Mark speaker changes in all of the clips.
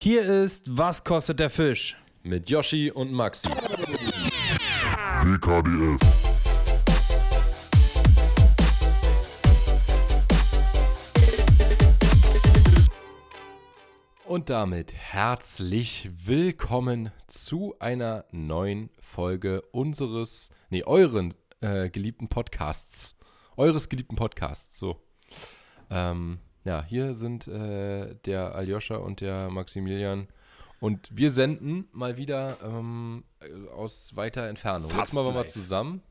Speaker 1: Hier ist Was kostet der Fisch?
Speaker 2: Mit Yoshi und Maxi.
Speaker 3: WKDF.
Speaker 2: Und damit herzlich willkommen zu einer neuen Folge unseres, nee, euren äh, geliebten Podcasts. Eures geliebten Podcasts, so. Ähm, ja, hier sind äh, der Aljoscha und der Maximilian. Und wir senden mal wieder ähm, aus weiter Entfernung.
Speaker 1: Fast
Speaker 2: Letztes Mal waren wir
Speaker 1: live.
Speaker 2: zusammen.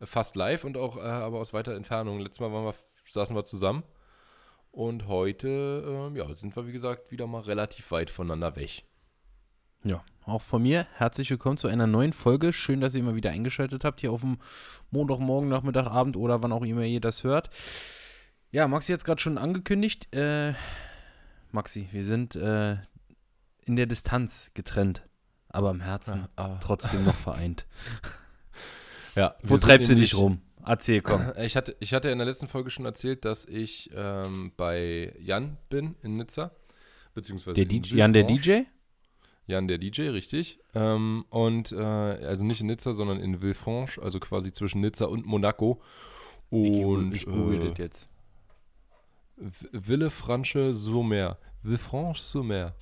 Speaker 2: Äh, Fast live und auch äh, aber aus weiter Entfernung. Letztes Mal waren wir, saßen wir zusammen. Und heute ähm, ja, sind wir, wie gesagt, wieder mal relativ weit voneinander weg.
Speaker 1: Ja, auch von mir herzlich willkommen zu einer neuen Folge. Schön, dass ihr immer wieder eingeschaltet habt hier auf dem Montagmorgen, Nachmittag, Abend oder wann auch immer ihr das hört. Ja, Maxi hat es gerade schon angekündigt. Äh, Maxi, wir sind äh, in der Distanz getrennt, aber im Herzen
Speaker 2: ah.
Speaker 1: trotzdem noch vereint.
Speaker 2: Ja,
Speaker 1: Wo treibst du dich rum? Erzähl, komm.
Speaker 2: Ich hatte, ich hatte in der letzten Folge schon erzählt, dass ich ähm, bei Jan bin in Nizza. Beziehungsweise
Speaker 1: Der
Speaker 2: in
Speaker 1: DJ, Jan, der. DJ?
Speaker 2: Jan, der DJ, richtig. Ähm, und äh, also nicht in Nizza, sondern in Villefranche, also quasi zwischen Nizza und Monaco. Und
Speaker 1: ich google
Speaker 2: äh,
Speaker 1: das jetzt.
Speaker 2: Villefranche-sur-Mer. Villefranche-sur-Mer.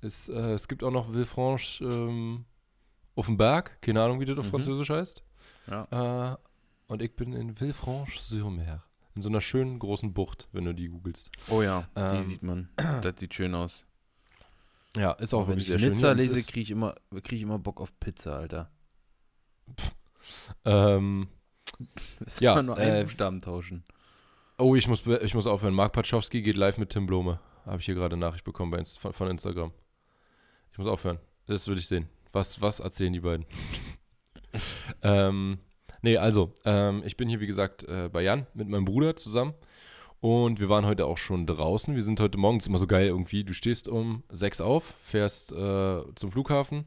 Speaker 2: Es, äh, es gibt auch noch Villefranche ähm, auf dem Berg. Keine Ahnung, wie das auf
Speaker 1: Mhm.
Speaker 2: Französisch heißt.
Speaker 1: Ja.
Speaker 2: Äh, und ich bin in Villefranche-sur-Mer. In so einer schönen großen Bucht, wenn du die googelst.
Speaker 1: Oh ja,
Speaker 2: Ähm,
Speaker 1: die sieht man. Das sieht schön aus.
Speaker 2: Ja, ist auch
Speaker 1: Auch wenn ich
Speaker 2: es
Speaker 1: lese,
Speaker 2: ist,
Speaker 1: kriege ich, immer- krieg ich immer Bock auf Pizza, Alter.
Speaker 2: ähm,
Speaker 1: Müssen
Speaker 2: Ja,
Speaker 1: nur
Speaker 2: äh,
Speaker 1: einen Buchstaben tauschen.
Speaker 2: Oh, ich muss, ich muss aufhören. Mark Patschowski geht live mit Tim Blome. Habe ich hier gerade Nachricht bekommen Inst von, von Instagram. Ich muss aufhören. Das will ich sehen. Was, was erzählen die beiden? ähm, nee, also, ähm, ich bin hier, wie gesagt, äh, bei Jan mit meinem Bruder zusammen. Und wir waren heute auch schon draußen. Wir sind heute Morgen, das ist immer so geil irgendwie. Du stehst um sechs auf, fährst äh, zum Flughafen.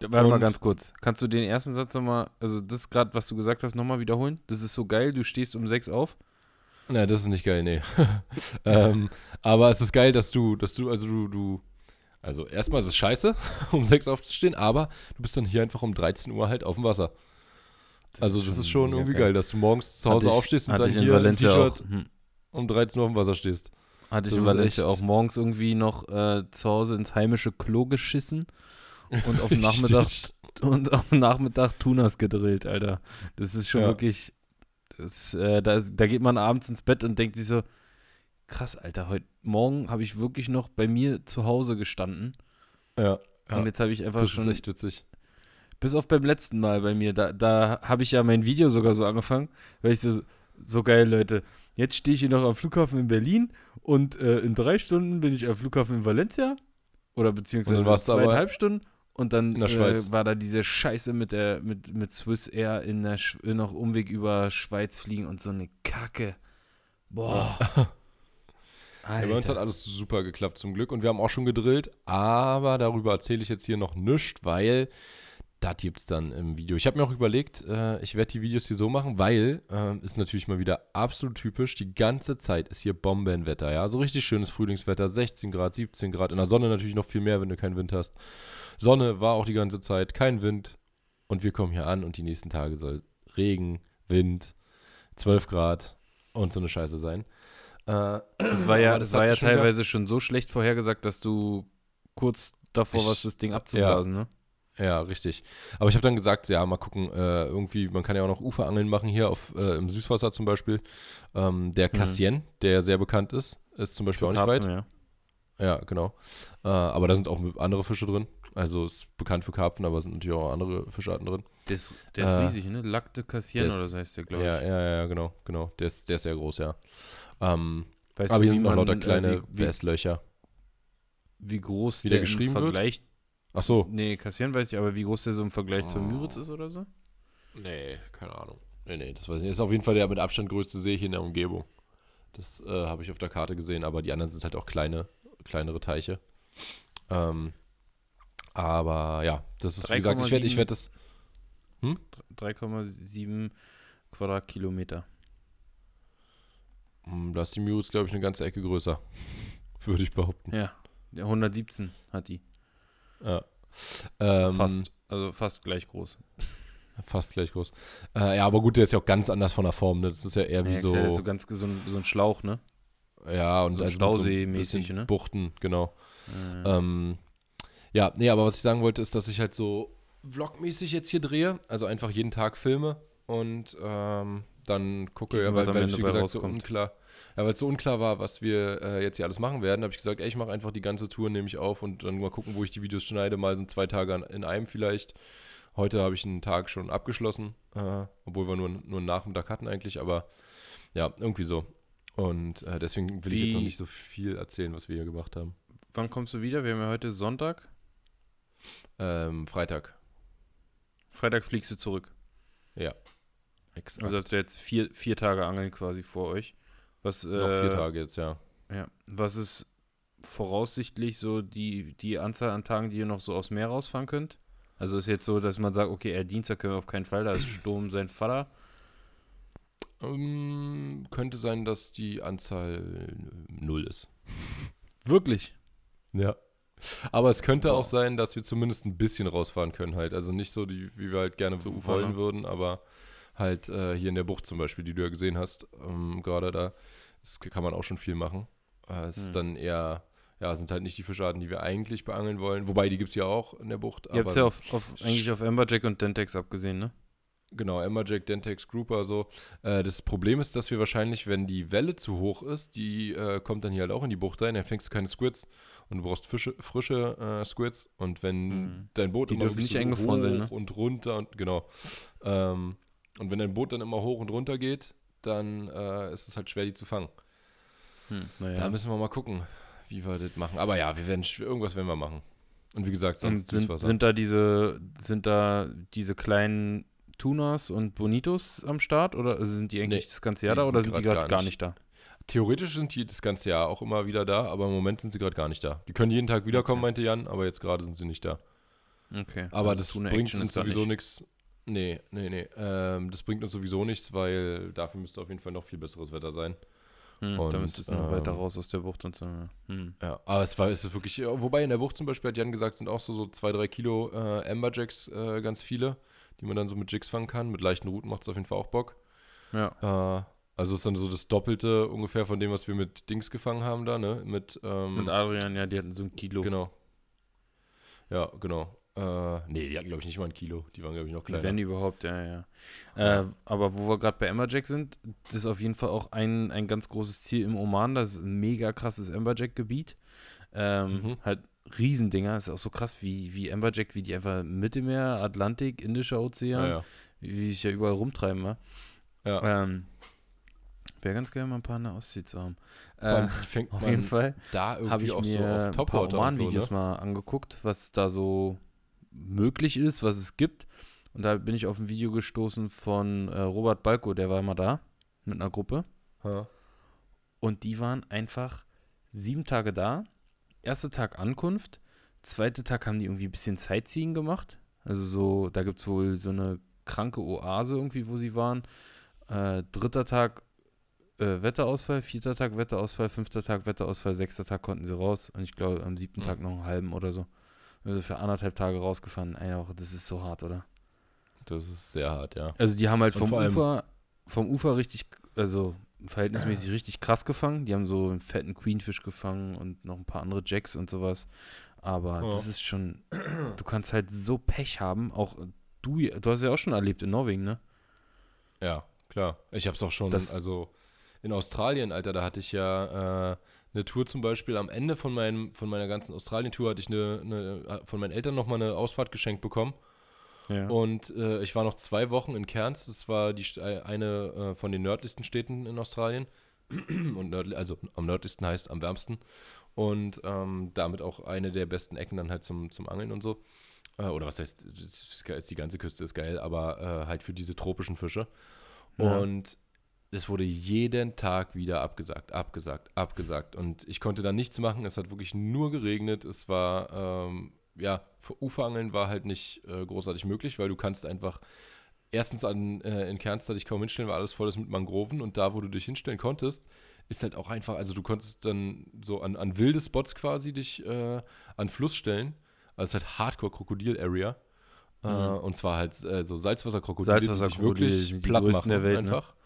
Speaker 1: Warte mal ganz kurz. Kannst du den ersten Satz nochmal, also das gerade, was du gesagt hast, nochmal wiederholen? Das ist so geil, du stehst um sechs auf.
Speaker 2: Na, das ist nicht geil, nee. ähm, aber es ist geil, dass du, dass du, also du, du, also erstmal ist es scheiße, um sechs aufzustehen, aber du bist dann hier einfach um 13 Uhr halt auf dem Wasser. also das ist schon irgendwie geil. dass du morgens zu Hause
Speaker 1: ich-
Speaker 2: aufstehst und dann hier im T-Shirt
Speaker 1: hm,
Speaker 2: um 13 Uhr auf dem Wasser stehst.
Speaker 1: hatte ich
Speaker 2: Das
Speaker 1: in Valencia
Speaker 2: echt-
Speaker 1: auch morgens irgendwie noch äh, zu Hause ins heimische Klo geschissen und auf dem. Nachmittag und auf dem Nachmittag Tunas gedrillt, Alter. Das ist schon
Speaker 2: Ja.
Speaker 1: wirklich, das, äh, da, da geht man abends ins Bett und denkt sich so, krass, Alter, heute Morgen habe ich wirklich noch bei mir zu Hause gestanden
Speaker 2: Ja, ja.
Speaker 1: und jetzt habe ich einfach
Speaker 2: das
Speaker 1: schon
Speaker 2: ist echt witzig.
Speaker 1: Bis auf beim letzten Mal bei mir. Da, da habe ich ja mein Video sogar so angefangen, weil ich so, so geil, Leute. Jetzt stehe ich hier noch am Flughafen in Berlin und äh, in drei Stunden bin ich am Flughafen in Valencia. Oder beziehungsweise zweieinhalb Stunden. Und dann. Äh, war da diese Scheiße mit der mit, mit Swiss Air in der Sch noch Umweg über Schweiz fliegen und so eine Kacke. Boah.
Speaker 2: Ja, bei uns hat alles super geklappt zum Glück und wir haben auch schon gedrillt, aber darüber erzähle ich jetzt hier noch nichts, weil das gibt es dann im Video. Ich habe mir auch überlegt, äh, ich werde die Videos hier so machen, weil äh, ist natürlich mal wieder absolut typisch. Die ganze Zeit ist hier Bombenwetter, ja. So richtig schönes Frühlingswetter, 16 Grad, 17 Grad. In der Sonne natürlich noch viel mehr, wenn du keinen Wind hast. Sonne war auch die ganze Zeit, kein Wind. Und wir kommen hier an und die nächsten Tage soll Regen, Wind, 12 Grad und so eine Scheiße sein. Äh,
Speaker 1: Es war ja,
Speaker 2: hat
Speaker 1: war ja
Speaker 2: schon
Speaker 1: teilweise schon so schlecht vorhergesagt, dass du kurz davor
Speaker 2: Ich-
Speaker 1: warst, das Ding abzublasen, ne?
Speaker 2: Ja, richtig. Aber ich habe dann gesagt, ja, mal gucken, äh, irgendwie, man kann ja auch noch Uferangeln machen hier auf, äh, im Süßwasser zum Beispiel. Ähm, der
Speaker 1: Mhm.
Speaker 2: Cassien, der sehr bekannt ist, ist zum Beispiel auch nicht weit.
Speaker 1: Karpfen, ja.
Speaker 2: Ja, genau. Äh, aber da sind auch andere Fische drin. Also ist bekannt für Karpfen, aber es sind natürlich auch andere Fischarten drin.
Speaker 1: Der ist, der ist
Speaker 2: Äh,
Speaker 1: riesig, ne? Lac de Cassien
Speaker 2: der
Speaker 1: oder so heißt der, glaube
Speaker 2: Ja,
Speaker 1: ich.
Speaker 2: ja, ja, genau, genau. Der ist, der ist sehr groß, ja. Ähm,
Speaker 1: Weißt
Speaker 2: aber
Speaker 1: du,
Speaker 2: hier
Speaker 1: wie
Speaker 2: sind noch lauter
Speaker 1: äh,
Speaker 2: kleine
Speaker 1: wie, wie, wie groß
Speaker 2: wie
Speaker 1: der,
Speaker 2: der geschrieben
Speaker 1: im
Speaker 2: wird? Ach so.
Speaker 1: nee, Cassien weiß ich, aber wie groß der so im Vergleich zur
Speaker 2: Oh.
Speaker 1: Müritz ist oder so?
Speaker 2: Nee, keine Ahnung. Nee, nee, das weiß ich nicht. Ist auf jeden Fall der mit Abstand größte See hier in der Umgebung. Das äh, habe ich auf der Karte gesehen, aber die anderen sind halt auch kleine, kleinere Teiche. Ähm, aber ja, das ist, wie gesagt, ich werde ich
Speaker 1: 3,7
Speaker 2: werd das.
Speaker 1: 3,7 Quadratkilometer.
Speaker 2: Hm, Da ist die Müritz, glaube ich, eine ganze Ecke größer. Würde ich behaupten.
Speaker 1: Ja. Ja, 117 hat die.
Speaker 2: Ja.
Speaker 1: Ähm, fast, also fast gleich groß.
Speaker 2: Fast gleich groß. Äh, ja, aber gut, der ist ja auch ganz anders von der Form. Ne? Das ist ja eher wie ja, so. Der
Speaker 1: ist so ganz so ein, so ein Schlauch, ne?
Speaker 2: Ja, und
Speaker 1: so also Stausee-mäßig, so ne?
Speaker 2: Buchten, genau. Ja. Ähm, ja, nee, aber was ich sagen wollte, ist, dass ich halt so vlogmäßig jetzt hier drehe, also einfach jeden Tag filme und ähm, dann gucke, ja, weil, weil wie gesagt, so unklar, ja, weil es so unklar war, was wir äh, jetzt hier alles machen werden, habe ich gesagt, ey, ich mache einfach die ganze Tour, nehme ich auf und dann mal gucken, wo ich die Videos schneide, mal so zwei Tage in einem vielleicht. Heute habe ich einen Tag schon abgeschlossen, äh, obwohl wir nur, nur einen Nachmittag hatten eigentlich, aber ja, irgendwie so. Und äh, deswegen will Wie? ich jetzt noch nicht so viel erzählen, was wir hier gemacht haben.
Speaker 1: Wann kommst du wieder? Wir haben ja heute Sonntag.
Speaker 2: Ähm, Freitag.
Speaker 1: Freitag fliegst du zurück.
Speaker 2: Ja.
Speaker 1: Exakt. Also habt ihr jetzt vier, vier Tage Angeln quasi vor euch. Was,
Speaker 2: Noch äh, vier Tage jetzt, ja.
Speaker 1: Ja. Was ist voraussichtlich so die, die Anzahl an Tagen, die ihr noch so aufs Meer rausfahren könnt? Also ist jetzt so, dass man sagt, okay, er Dienstag können wir auf keinen Fall, da ist Sturm sein Vater.
Speaker 2: Ähm, könnte sein, dass die Anzahl null ist.
Speaker 1: Wirklich?
Speaker 2: Ja. Aber es könnte wow. auch sein, dass wir zumindest ein bisschen rausfahren können halt. Also nicht so, die, wie wir halt gerne so wollen ne? würden, aber halt äh, hier in der Bucht zum Beispiel, die du ja gesehen hast, ähm, gerade da, das kann man auch schon viel machen. Äh, es hm. ist dann eher, ja, sind halt nicht die Fischarten, die wir eigentlich beangeln wollen. Wobei, die gibt es ja auch in der Bucht.
Speaker 1: Ihr habt es ja auf, auf, eigentlich auf Amberjack und Dentex abgesehen, ne?
Speaker 2: Genau, Amberjack, Dentex, Grouper, so. Äh, das Problem ist, dass wir wahrscheinlich, wenn die Welle zu hoch ist, die äh, kommt dann hier halt auch in die Bucht rein, dann fängst du keine Squids und du brauchst Fische, frische äh, Squids und wenn mhm. dein Boot
Speaker 1: die immer dürfen nicht so hoch sein, ne?
Speaker 2: und runter und genau. Ähm, und wenn dein Boot dann immer hoch und runter geht, dann äh, ist es halt schwer, die zu fangen. Hm, ja. Da müssen wir mal gucken, wie wir das machen. Aber ja, wir werden irgendwas werden wir machen. Und wie gesagt,
Speaker 1: sonst sind, sind da diese sind da diese kleinen Tunas und Bonitos am Start oder sind die eigentlich nee, das ganze Jahr da oder sind die gerade gar nicht da?
Speaker 2: Theoretisch sind die das ganze Jahr auch immer wieder da, aber im Moment sind sie gerade gar nicht da. Die können jeden Tag wiederkommen, okay. meinte Jan, aber jetzt gerade sind sie nicht da.
Speaker 1: Okay.
Speaker 2: Aber also das bringt uns sowieso nichts. Nee, nee, nee. Ähm, das bringt uns sowieso nichts, weil dafür müsste auf jeden Fall noch viel besseres Wetter sein.
Speaker 1: Hm, und, da müsstest du noch ähm, weiter raus aus der Bucht und so.
Speaker 2: Hm. Ja, aber es war es ist wirklich, wobei in der Bucht zum Beispiel hat Jan gesagt, sind auch so, so zwei, drei Kilo äh, Amberjacks äh, ganz viele, die man dann so mit Jigs fangen kann. Mit leichten Routen macht es auf jeden Fall auch Bock.
Speaker 1: Ja.
Speaker 2: Äh, also ist dann so das Doppelte ungefähr von dem, was wir mit Dings gefangen haben da, ne? Mit, ähm,
Speaker 1: mit Adrian, ja, die hatten so ein Kilo.
Speaker 2: Genau. Ja, genau. Äh, nee, die hatten, glaube ich, nicht mal ein Kilo. Die waren, glaube ich, noch kleiner.
Speaker 1: Wenn überhaupt, ja, ja. Äh, aber wo wir gerade bei Amberjack sind, das ist auf jeden Fall auch ein, ein ganz großes Ziel im Oman. Das ist ein mega krasses Amberjack-Gebiet. Ähm, mhm. Halt Riesendinger. Das ist auch so krass, wie, wie Amberjack, wie die einfach Mittelmeer, Atlantik, Indischer Ozean, ja, ja. Wie, wie sich ja überall rumtreiben, wa? Ja. Ähm, Wäre ganz gerne mal ein paar in der Ostsee zu haben. Äh, auf jeden Fall
Speaker 2: da
Speaker 1: habe ich mir so ein paar Oman-Videos so, ne? mal angeguckt, was da so möglich ist, was es gibt. Und da bin ich auf ein Video gestoßen von äh, Robert Balko, der war immer da mit einer Gruppe.
Speaker 2: Ja.
Speaker 1: Und die waren einfach sieben Tage da. Erster Tag Ankunft. Zweiter Tag haben die irgendwie ein bisschen Sightseeing gemacht. Also so, da gibt es wohl so eine kranke Oase irgendwie, wo sie waren. Äh, dritter Tag äh, Wetterausfall, vierter Tag Wetterausfall, fünfter Tag Wetterausfall, sechster Tag konnten sie raus. Und ich glaube, am siebten mhm. Tag noch einen halben oder so. Also für anderthalb Tage rausgefahren. Ey, das ist so hart, oder?
Speaker 2: Das ist sehr hart, ja.
Speaker 1: Also die haben halt vom Ufer, vom Ufer richtig, also verhältnismäßig richtig krass gefangen. Die haben so einen fetten Queenfish gefangen und noch ein paar andere Jacks und sowas. Aber ja. das ist schon, du kannst halt so Pech haben. Auch du, du hast ja auch schon erlebt in Norwegen, ne?
Speaker 2: Ja, klar. Ich hab's auch schon, das, also in Australien, Alter, da hatte ich ja äh, eine Tour zum Beispiel am Ende von, meinem, von meiner ganzen Australien-Tour hatte ich eine, eine, von meinen Eltern nochmal eine Ausfahrt geschenkt bekommen. Ja. Und äh, ich war noch zwei Wochen in Cairns. Das war die, äh, eine äh, von den nördlichsten Städten in Australien. Und nördli also am nördlichsten heißt am wärmsten. Und ähm, damit auch eine der besten Ecken dann halt zum, zum Angeln und so. Äh, oder was heißt, ist, die ganze Küste ist geil, aber äh, halt für diese tropischen Fische. Ja. Und es wurde jeden Tag wieder abgesagt, abgesagt, abgesagt. Und ich konnte da nichts machen. Es hat wirklich nur geregnet. Es war, ähm, ja, Uferangeln war halt nicht äh, großartig möglich, weil du kannst einfach erstens an, äh, in Kernstadt dich kaum hinstellen, weil alles voll ist mit Mangroven. Und da, wo du dich hinstellen konntest, ist halt auch einfach, also du konntest dann so an, an wilde Spots quasi dich äh, an Fluss stellen. Also halt Hardcore-Krokodil-Area. Äh, mhm. Und zwar halt äh, so Salzwasserkrokodile,
Speaker 1: Salzwasserkrokodile,
Speaker 2: die wirklich platt machen der Welt, ne? einfach. Ne?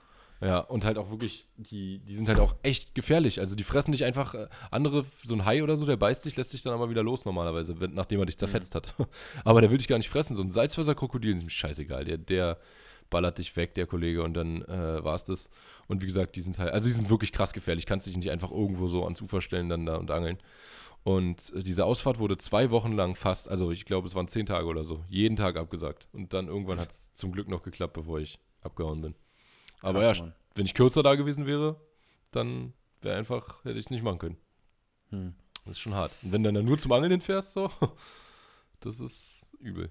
Speaker 2: Ja, und halt auch wirklich, die, die sind halt auch echt gefährlich. Also die fressen dich einfach, äh, andere, so ein Hai oder so, der beißt dich, lässt dich dann aber wieder los normalerweise, wenn, nachdem er dich zerfetzt mhm. hat. aber der will dich gar nicht fressen. So ein Salzwasserkrokodil ist mir scheißegal. Der, der ballert dich weg, der Kollege, und dann äh, war es das. Und wie gesagt, die sind halt, also die sind wirklich krass gefährlich. Kannst dich nicht einfach irgendwo so ans Ufer stellen dann da und angeln. Und äh, diese Ausfahrt wurde zwei Wochen lang fast, also ich glaube, es waren zehn Tage oder so, jeden Tag abgesagt. Und dann irgendwann hat es zum Glück noch geklappt, bevor ich abgehauen bin. Aber Krass, ja, Mann. wenn ich kürzer da gewesen wäre, dann wäre einfach, hätte ich es nicht machen können. Hm. Das ist schon hart. Und wenn du dann nur zum Angeln hinfährst, so, das ist übel.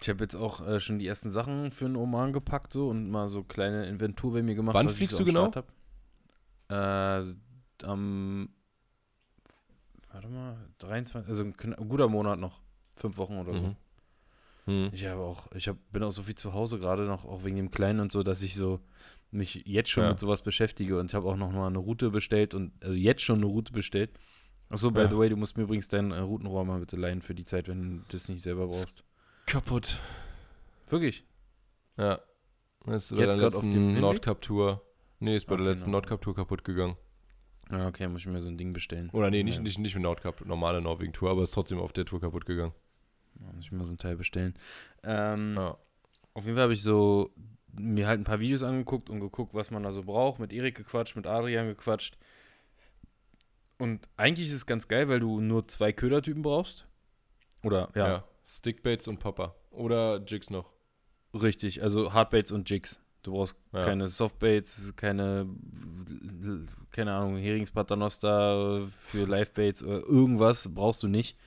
Speaker 1: Ich habe jetzt auch äh, schon die ersten Sachen für den Oman gepackt so und mal so kleine Inventur bei mir gemacht.
Speaker 2: Wann fliegst so du genau?
Speaker 1: Äh, am, warte mal, 23, also ein, ein, guter Monat noch, fünf Wochen oder so. Hm. Ich habe auch, ich hab, bin auch so viel zu Hause gerade noch, auch wegen dem Kleinen und so, dass ich so mich jetzt schon ja. mit sowas beschäftige und ich habe auch noch mal eine Route bestellt und also jetzt schon eine Route bestellt. Achso, by ja. the way, du musst mir übrigens dein äh, Routenrohr mal bitte leihen für die Zeit, wenn du das nicht selber brauchst.
Speaker 2: Kaputt.
Speaker 1: Wirklich?
Speaker 2: Ja. Das ist bei jetzt der letzten Nordcup-Tour. Nee, ist bei okay, der letzten Nordcup-Tour kaputt gegangen.
Speaker 1: Ja, okay, muss ich mir so ein Ding bestellen.
Speaker 2: Oder nee, nicht, ja. nicht, nicht mit Nordcup, normale Norwegen-Tour, aber ist trotzdem auf der Tour kaputt gegangen.
Speaker 1: Muss ich mir so ein Teil bestellen. Ähm, ja. Auf jeden Fall habe ich so mir halt ein paar Videos angeguckt und geguckt, was man da so braucht. Mit Erik gequatscht, mit Adrian gequatscht. Und eigentlich ist es ganz geil, weil du nur zwei Ködertypen brauchst. Oder, ja. ja.
Speaker 2: Stickbaits und Popper. Oder Jigs noch.
Speaker 1: Richtig, also Hardbaits und Jigs. Du brauchst ja. keine Softbaits, keine, keine Ahnung, Heringspaternoster für Livebaits oder irgendwas brauchst du nicht.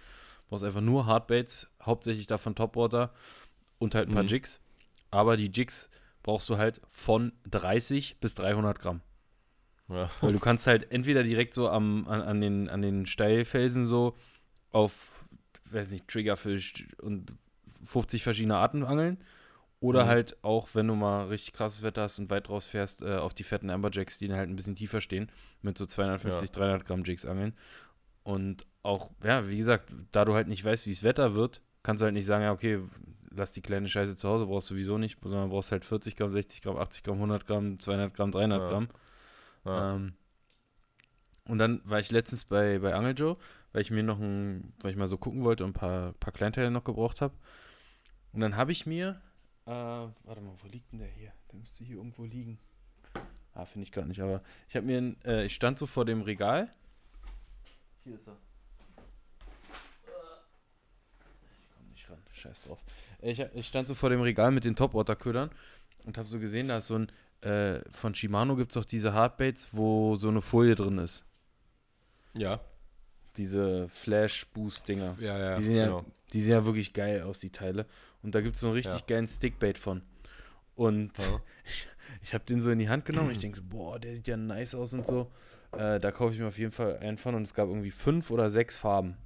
Speaker 1: Du brauchst einfach nur Hardbaits, hauptsächlich davon Topwater und halt ein paar mhm. Jigs. Aber die Jigs brauchst du halt von 30 bis 300 Gramm. Ja. Weil du kannst halt entweder direkt so am, an, an, den, an den Steilfelsen so auf, weiß nicht, Triggerfisch und 50 verschiedene Arten angeln. Oder mhm. halt auch, wenn du mal richtig krasses Wetter hast und weit rausfährst, äh, auf die fetten Amberjacks, die halt ein bisschen tiefer stehen, mit so 250, ja. 300 Gramm Jigs angeln. Und auch, ja, wie gesagt, da du halt nicht weißt, wie es Wetter wird, kannst du halt nicht sagen, ja, okay, lass die kleine Scheiße zu Hause, brauchst du sowieso nicht, sondern brauchst halt 40 Gramm, 60 Gramm, 80 Gramm, 100 Gramm, 200 Gramm, 300 ja. Gramm. Ja. Ähm, und dann war ich letztens bei, bei Angel Joe, weil ich mir noch ein, weil ich mal so gucken wollte und ein paar, paar Kleinteile noch gebraucht habe. Und dann habe ich mir, äh, warte mal, wo liegt denn der hier? Der müsste hier irgendwo liegen. Ah, finde ich gar nicht, aber ich habe mir, äh, ich stand so vor dem Regal. Hier ist er. Scheiß drauf. Ich, ich stand so vor dem Regal mit den Top-Water-Ködern und habe so gesehen, da ist so ein, äh, von Shimano gibt es auch diese Hardbaits, wo so eine Folie drin ist.
Speaker 2: Ja.
Speaker 1: Diese Flash-Boost-Dinger.
Speaker 2: Ja, ja,
Speaker 1: die sehen genau. ja. Die sehen ja wirklich geil aus, die Teile. Und da gibt es so einen richtig ja. geilen Stickbait von. Und ja. ich, ich habe den so in die Hand genommen. ich denke so, boah, der sieht ja nice aus und so. Äh, da kaufe ich mir auf jeden Fall einen von. Und es gab irgendwie fünf oder sechs Farben.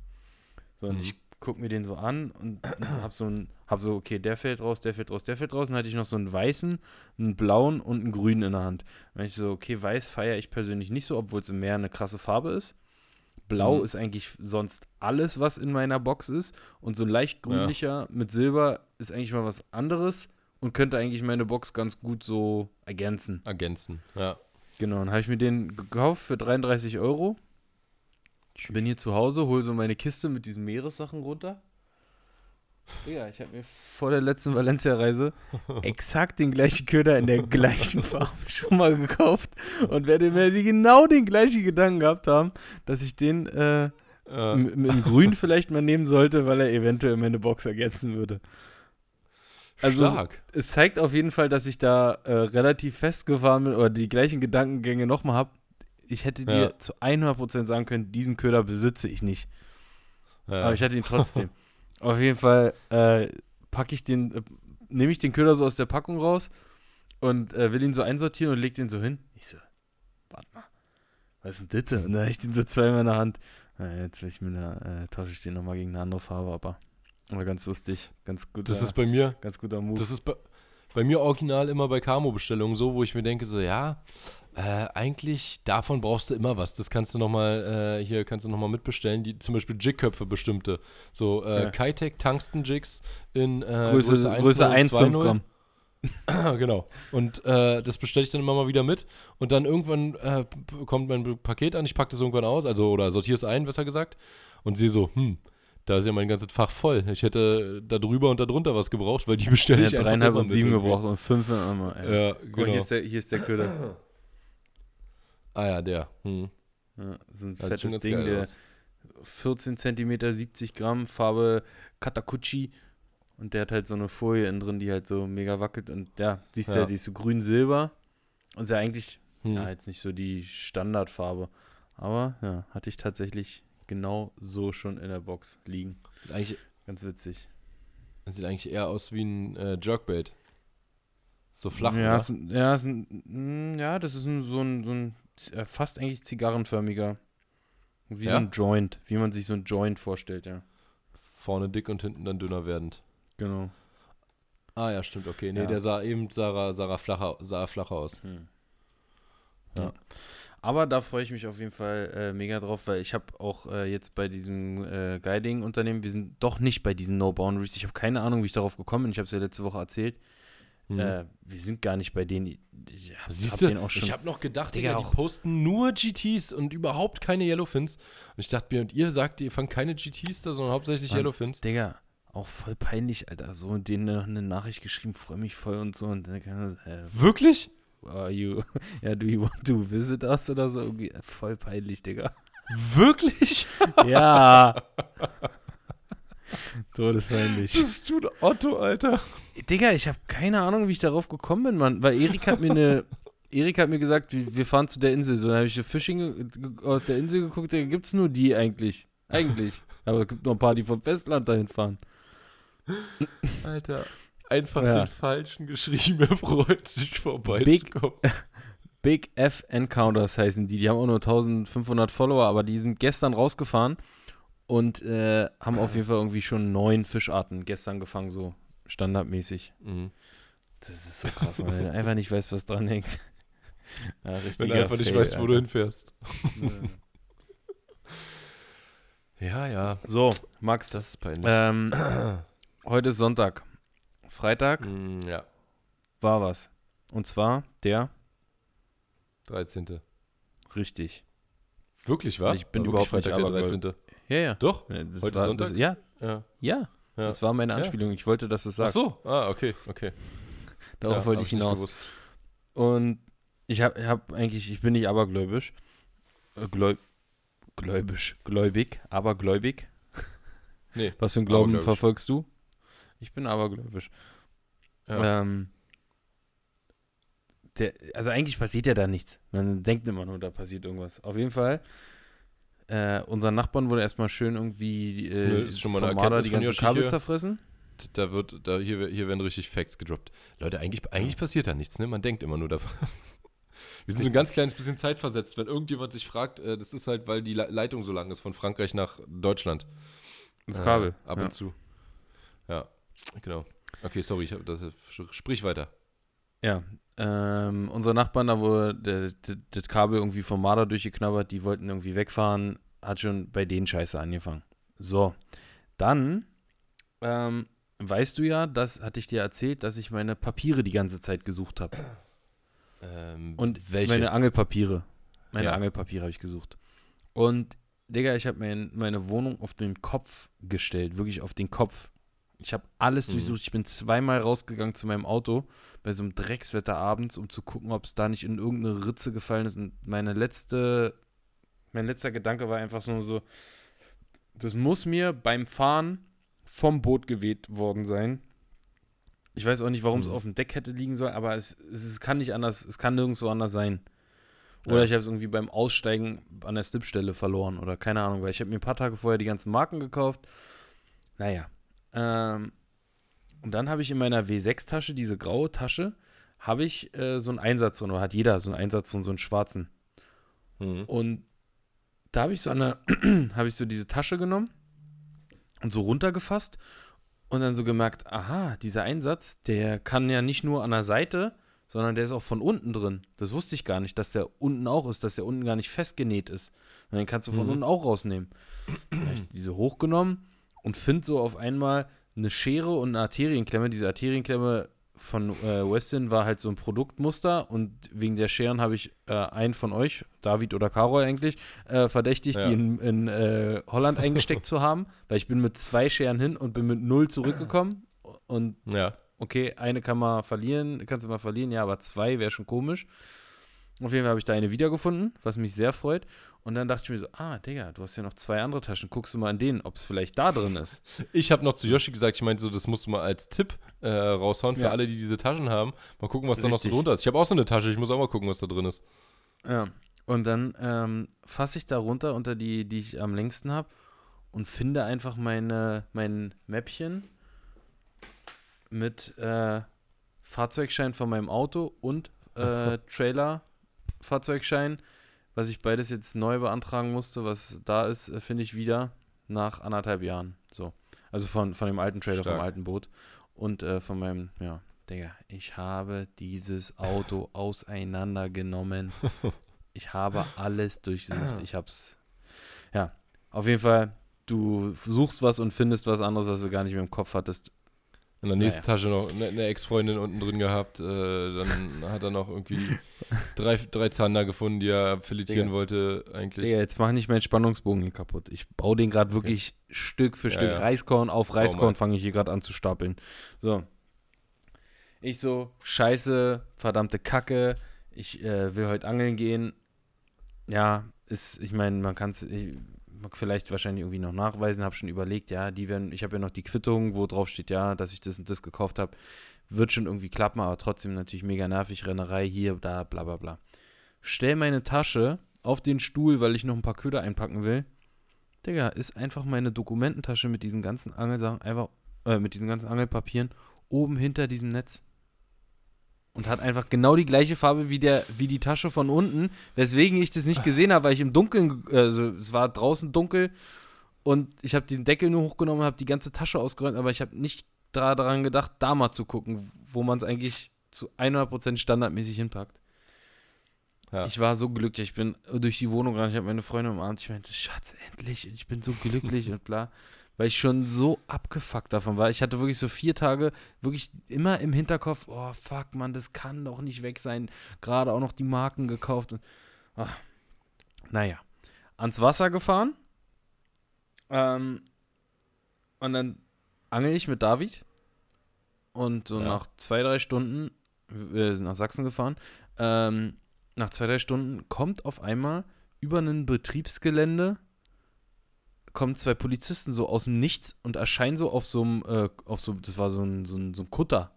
Speaker 1: So, und mhm. ich guck mir den so an und, und hab so ein, hab so, okay, der fällt raus, der fällt raus, der fällt raus. Dann hatte ich noch so einen weißen, einen blauen und einen grünen in der Hand. Wenn ich so, okay, weiß feiere ich persönlich nicht so, obwohl es im Meer eine krasse Farbe ist. Blau mhm. ist eigentlich sonst alles, was in meiner Box ist. Und so ein leicht grünlicher ja. mit Silber ist eigentlich mal was anderes und könnte eigentlich meine Box ganz gut so ergänzen.
Speaker 2: Ergänzen, ja.
Speaker 1: Genau, dann habe ich mir den gekauft für 33 Euro. Ich bin hier zu Hause, hole so meine Kiste mit diesen Meeressachen runter. Ja, ich habe mir vor der letzten Valencia-Reise exakt den gleichen Köder in der gleichen Farbe schon mal gekauft und werde mir genau den gleichen Gedanken gehabt haben, dass ich den äh, äh. mit Grün vielleicht mal nehmen sollte, weil er eventuell meine Box ergänzen würde. Also es, es, zeigt auf jeden Fall, dass ich da äh, relativ festgefahren bin oder die gleichen Gedankengänge nochmal habe, ich hätte dir ja. zu 100% sagen können, diesen Köder besitze ich nicht. Ja. Aber ich hatte ihn trotzdem. Auf jeden Fall äh, packe ich den, äh, nehme ich den Köder so aus der Packung raus und äh, will ihn so einsortieren und leg den so hin. Ich so, warte mal, was ist denn das? Und dann habe ich den so zweimal in der Hand. Jetzt ich mir da, äh, tausche ich den nochmal gegen eine andere Farbe, aber, aber ganz lustig, ganz gut.
Speaker 2: Das ist bei mir,
Speaker 1: ganz guter Move.
Speaker 2: Das ist bei, bei mir original immer bei Camo-Bestellungen so, wo ich mir denke, so, ja, äh, eigentlich davon brauchst du immer was. Das kannst du nochmal, äh, hier kannst du nochmal mitbestellen, die zum Beispiel Jigköpfe bestimmte. So äh, ja. Kitec Tungsten Jigs in
Speaker 1: äh, Größe, Größe 1, Größe 1 5 Gramm.
Speaker 2: genau. Und äh, das bestelle ich dann immer mal wieder mit. Und dann irgendwann äh, kommt mein Paket an, ich packe das irgendwann aus, also oder sortiere es ein, besser gesagt. Und sehe so, hm, da ist ja mein ganzes Fach voll. Ich hätte da drüber und da drunter was gebraucht, weil die bestelle ich
Speaker 1: ja, einfach dreieinhalb und sieben gebraucht und fünf immer.
Speaker 2: Ja, genau. Guck,
Speaker 1: hier ist der, hier ist der Köder.
Speaker 2: ah ja, der. Hm.
Speaker 1: Ja, so ein das fettes Ding, der aus. 14 cm, 70 Gramm, Farbe Katakuchi. Und der hat halt so eine Folie innen drin, die halt so mega wackelt. Und ja, siehst du ja, die ist so grün-silber. Und ist ja eigentlich hm. ja, jetzt nicht so die Standardfarbe. Aber ja, hatte ich tatsächlich genau so schon in der Box liegen.
Speaker 2: Ist eigentlich
Speaker 1: ganz witzig.
Speaker 2: Das sieht eigentlich eher aus wie ein äh, Jerkbait. So flach,
Speaker 1: ja, ist, ja, ist ein, mm, ja, das ist ein, so ein, so ein fast eigentlich zigarrenförmiger. Wie ja? so ein Joint, wie man sich so ein Joint vorstellt, ja.
Speaker 2: Vorne dick und hinten dann dünner werdend.
Speaker 1: Genau.
Speaker 2: Ah ja, stimmt, okay. Nee, ja. der sah eben sah, sah, flacher, sah flacher aus. Hm.
Speaker 1: Ja. Aber da freue ich mich auf jeden Fall äh, mega drauf, weil ich habe auch äh, jetzt bei diesem äh, Guiding-Unternehmen, wir sind doch nicht bei diesen No Boundaries. Ich habe keine Ahnung, wie ich darauf gekommen bin. Ich habe es ja letzte Woche erzählt. Mhm. Äh, wir sind gar nicht bei denen.
Speaker 2: Ich hab, Siehst du, auch schon, ich habe noch gedacht, Digga, Digga, die posten nur GTs und überhaupt keine Yellowfins. Und ich dachte mir, und ihr sagt, ihr fangt keine GTs da, sondern hauptsächlich Mann, Yellowfins.
Speaker 1: Digga, auch voll peinlich, Alter. So, denen noch eine Nachricht geschrieben, freue mich voll und so. Und dann kann
Speaker 2: man, äh, Wirklich?
Speaker 1: Are you, ja, do you want to visit us oder so? Irgendwie äh, voll peinlich, Digga.
Speaker 2: Wirklich?
Speaker 1: ja. Todespeinlich.
Speaker 2: Das tut Otto, Alter.
Speaker 1: Digga, ich habe keine Ahnung, wie ich darauf gekommen bin, Mann. Weil Erik hat mir eine. Erik hat mir gesagt, wir fahren zu der Insel. So, dann habe ich Fishing auf der Insel geguckt, da gibt es nur die eigentlich. Eigentlich. Aber es gibt noch ein paar, die vom Festland dahin fahren.
Speaker 2: Alter, einfach ja. den falschen geschrieben, er freut sich vorbei.
Speaker 1: Big, Big F Encounters heißen die. Die haben auch nur 1500 Follower, aber die sind gestern rausgefahren und äh, haben auf jeden Fall irgendwie schon neun Fischarten gestern gefangen, so standardmäßig. Mhm. Das ist so krass, weil du einfach nicht weißt, was dran hängt.
Speaker 2: Ja, Wenn du einfach nicht Fail, weißt, wo Alter. du hinfährst. ja, ja.
Speaker 1: So, Max.
Speaker 2: Das ist peinlich.
Speaker 1: Ähm, heute ist Sonntag. Freitag
Speaker 2: mm, ja.
Speaker 1: war was. Und zwar der
Speaker 2: 13.
Speaker 1: Richtig.
Speaker 2: Wirklich, war?
Speaker 1: Ich bin war überhaupt
Speaker 2: Freitag nicht der 13.
Speaker 1: Ja, ja.
Speaker 2: Doch?
Speaker 1: Das Heute war, Sonntag? Das, ja. ja. Ja. Ja. Das war meine Anspielung. Ich wollte, dass du es sagst.
Speaker 2: Ach so. Ah, okay, okay.
Speaker 1: Darauf ja, wollte ich hinaus. Und ich habe hab eigentlich, ich bin nicht abergläubisch. Äh, gläub, gläubisch, gläubig, abergläubig. Nee. Was für einen Glauben verfolgst du? Ich bin abergläubisch. Ja. Ähm, der, also eigentlich passiert ja da nichts. Man denkt immer nur, da passiert irgendwas. Auf jeden Fall, äh, unseren Nachbarn wurde erstmal schön irgendwie äh, ist, schon mal vom Marder die ganze Kabel hier. zerfressen.
Speaker 2: Da wird, da hier, hier werden richtig Facts gedroppt. Leute, eigentlich, eigentlich passiert da nichts, ne? Man denkt immer nur davon. Wir sind so ein ganz kleines bisschen zeitversetzt, wenn irgendjemand sich fragt, äh, das ist halt, weil die Leitung so lang ist von Frankreich nach Deutschland.
Speaker 1: Das Kabel.
Speaker 2: Äh, ab ja. und zu. Ja. Genau. Okay, sorry, ich hab das, sprich weiter.
Speaker 1: Ja, ähm, unsere Nachbarn, da wo das Kabel irgendwie vom Marder durchgeknabbert, die wollten irgendwie wegfahren, hat schon bei denen Scheiße angefangen. So, dann ähm, weißt du ja, das hatte ich dir erzählt, dass ich meine Papiere die ganze Zeit gesucht habe.
Speaker 2: Ähm,
Speaker 1: Und welche? meine Angelpapiere. Meine ja. Angelpapiere habe ich gesucht. Und Digga, ich habe mein, meine Wohnung auf den Kopf gestellt, wirklich auf den Kopf. Ich habe alles mhm. durchsucht. Ich bin zweimal rausgegangen zu meinem Auto bei so einem Dreckswetter abends, um zu gucken, ob es da nicht in irgendeine Ritze gefallen ist. Und meine letzte, mein letzter Gedanke war einfach so, so das muss mir beim Fahren vom Boot geweht worden sein. Ich weiß auch nicht, warum mhm. es auf dem Deck hätte liegen sollen, aber es, es, es, kann nicht anders, es kann nirgendwo anders sein. Oder ja. ich habe es irgendwie beim Aussteigen an der Slipstelle verloren oder keine Ahnung, weil ich habe mir ein paar Tage vorher die ganzen Marken gekauft. Naja, ähm, und dann habe ich in meiner W6-Tasche, diese graue Tasche, habe ich äh, so einen Einsatz drin, oder hat jeder so einen Einsatz drin, so einen schwarzen. Mhm. Und da habe ich so eine, habe ich so diese Tasche genommen und so runtergefasst Und dann so gemerkt, aha, dieser Einsatz, der kann ja nicht nur an der Seite, sondern der ist auch von unten drin. Das wusste ich gar nicht, dass der unten auch ist, dass der unten gar nicht festgenäht ist. Und den kannst du von mhm. unten auch rausnehmen. Dann habe ich diese hochgenommen und finde so auf einmal eine Schere und eine Arterienklemme. Diese Arterienklemme von äh, Westin war halt so ein Produktmuster und wegen der Scheren habe ich äh, einen von euch, David oder Carol eigentlich, äh, verdächtigt, ja. die in, in äh, Holland eingesteckt zu haben, weil ich bin mit zwei Scheren hin und bin mit null zurückgekommen und ja okay, eine kann man verlieren, kannst du mal verlieren, ja, aber zwei wäre schon komisch. Auf jeden Fall habe ich da eine wiedergefunden, was mich sehr freut. Und dann dachte ich mir so, ah, Digga, du hast ja noch zwei andere Taschen. Guckst du mal an denen, ob es vielleicht da drin ist.
Speaker 2: Ich habe noch zu Yoshi gesagt, ich meinte so, das musst du mal als Tipp äh, raushauen für ja. alle, die diese Taschen haben. Mal gucken, was Richtig. da noch so drunter ist. Ich habe auch so eine Tasche, ich muss auch mal gucken, was da drin ist.
Speaker 1: Ja, und dann ähm, fasse ich da runter unter die, die ich am längsten habe und finde einfach meine, mein Mäppchen mit äh, Fahrzeugschein von meinem Auto und äh, Trailer-Fahrzeugschein, was ich beides jetzt neu beantragen musste, was da ist, äh, finde ich wieder nach anderthalb Jahren. So. Also von, von dem alten Trailer, Stark. vom alten Boot und äh, von meinem, ja, Digga, ich habe dieses Auto auseinandergenommen. Ich habe alles durchsucht. Ich hab's. Ja, auf jeden Fall, du suchst was und findest was anderes, was du gar nicht mehr im Kopf hattest.
Speaker 2: In der nächsten naja. Tasche noch eine, Ex-Freundin unten drin gehabt. Äh, dann hat er noch irgendwie drei, drei Zander gefunden, die er filetieren Digga. wollte eigentlich.
Speaker 1: Digga, jetzt mach nicht meinen Spannungsbogen hier kaputt. Ich baue den gerade wirklich okay. Stück für Stück. Ja, ja. Reiskorn auf Reiskorn fange ich hier gerade an zu stapeln. So. Ich so, scheiße, verdammte Kacke. Ich äh, will heute angeln gehen. Ja, ist, ich meine, man kann es vielleicht wahrscheinlich irgendwie noch nachweisen, habe schon überlegt, ja, die werden, ich habe ja noch die Quittung, wo drauf steht, ja, dass ich das und das gekauft habe, wird schon irgendwie klappen, aber trotzdem natürlich mega nervig, Rennerei hier, da, bla bla bla. Stell meine Tasche auf den Stuhl, weil ich noch ein paar Köder einpacken will. Digga, ist einfach meine Dokumententasche mit diesen ganzen Angelsachen, einfach, äh, mit diesen ganzen Angelpapieren oben hinter diesem Netz und hat einfach genau die gleiche Farbe wie, der, wie die Tasche von unten, weswegen ich das nicht gesehen habe, weil ich im Dunkeln, also es war draußen dunkel und ich habe den Deckel nur hochgenommen, habe die ganze Tasche ausgeräumt, aber ich habe nicht daran gedacht, da mal zu gucken, wo man es eigentlich zu 100% standardmäßig hinpackt. Ja. Ich war so glücklich, ich bin durch die Wohnung gerannt, ich habe meine Freundin umarmt, ich meinte, Schatz, endlich, ich bin so glücklich und bla weil ich schon so abgefuckt davon war. Ich hatte wirklich so vier Tage wirklich immer im Hinterkopf, oh fuck, man, das kann doch nicht weg sein. Gerade auch noch die Marken gekauft. Und, ach, naja, ans Wasser gefahren. Ähm, und dann angel ich mit David. Und so ja. nach zwei, drei Stunden, wir sind nach Sachsen gefahren, ähm, nach zwei, drei Stunden kommt auf einmal über ein Betriebsgelände kommen zwei Polizisten so aus dem Nichts und erscheinen so auf so einem, äh, auf so, das war so ein, so ein, so ein Kutter.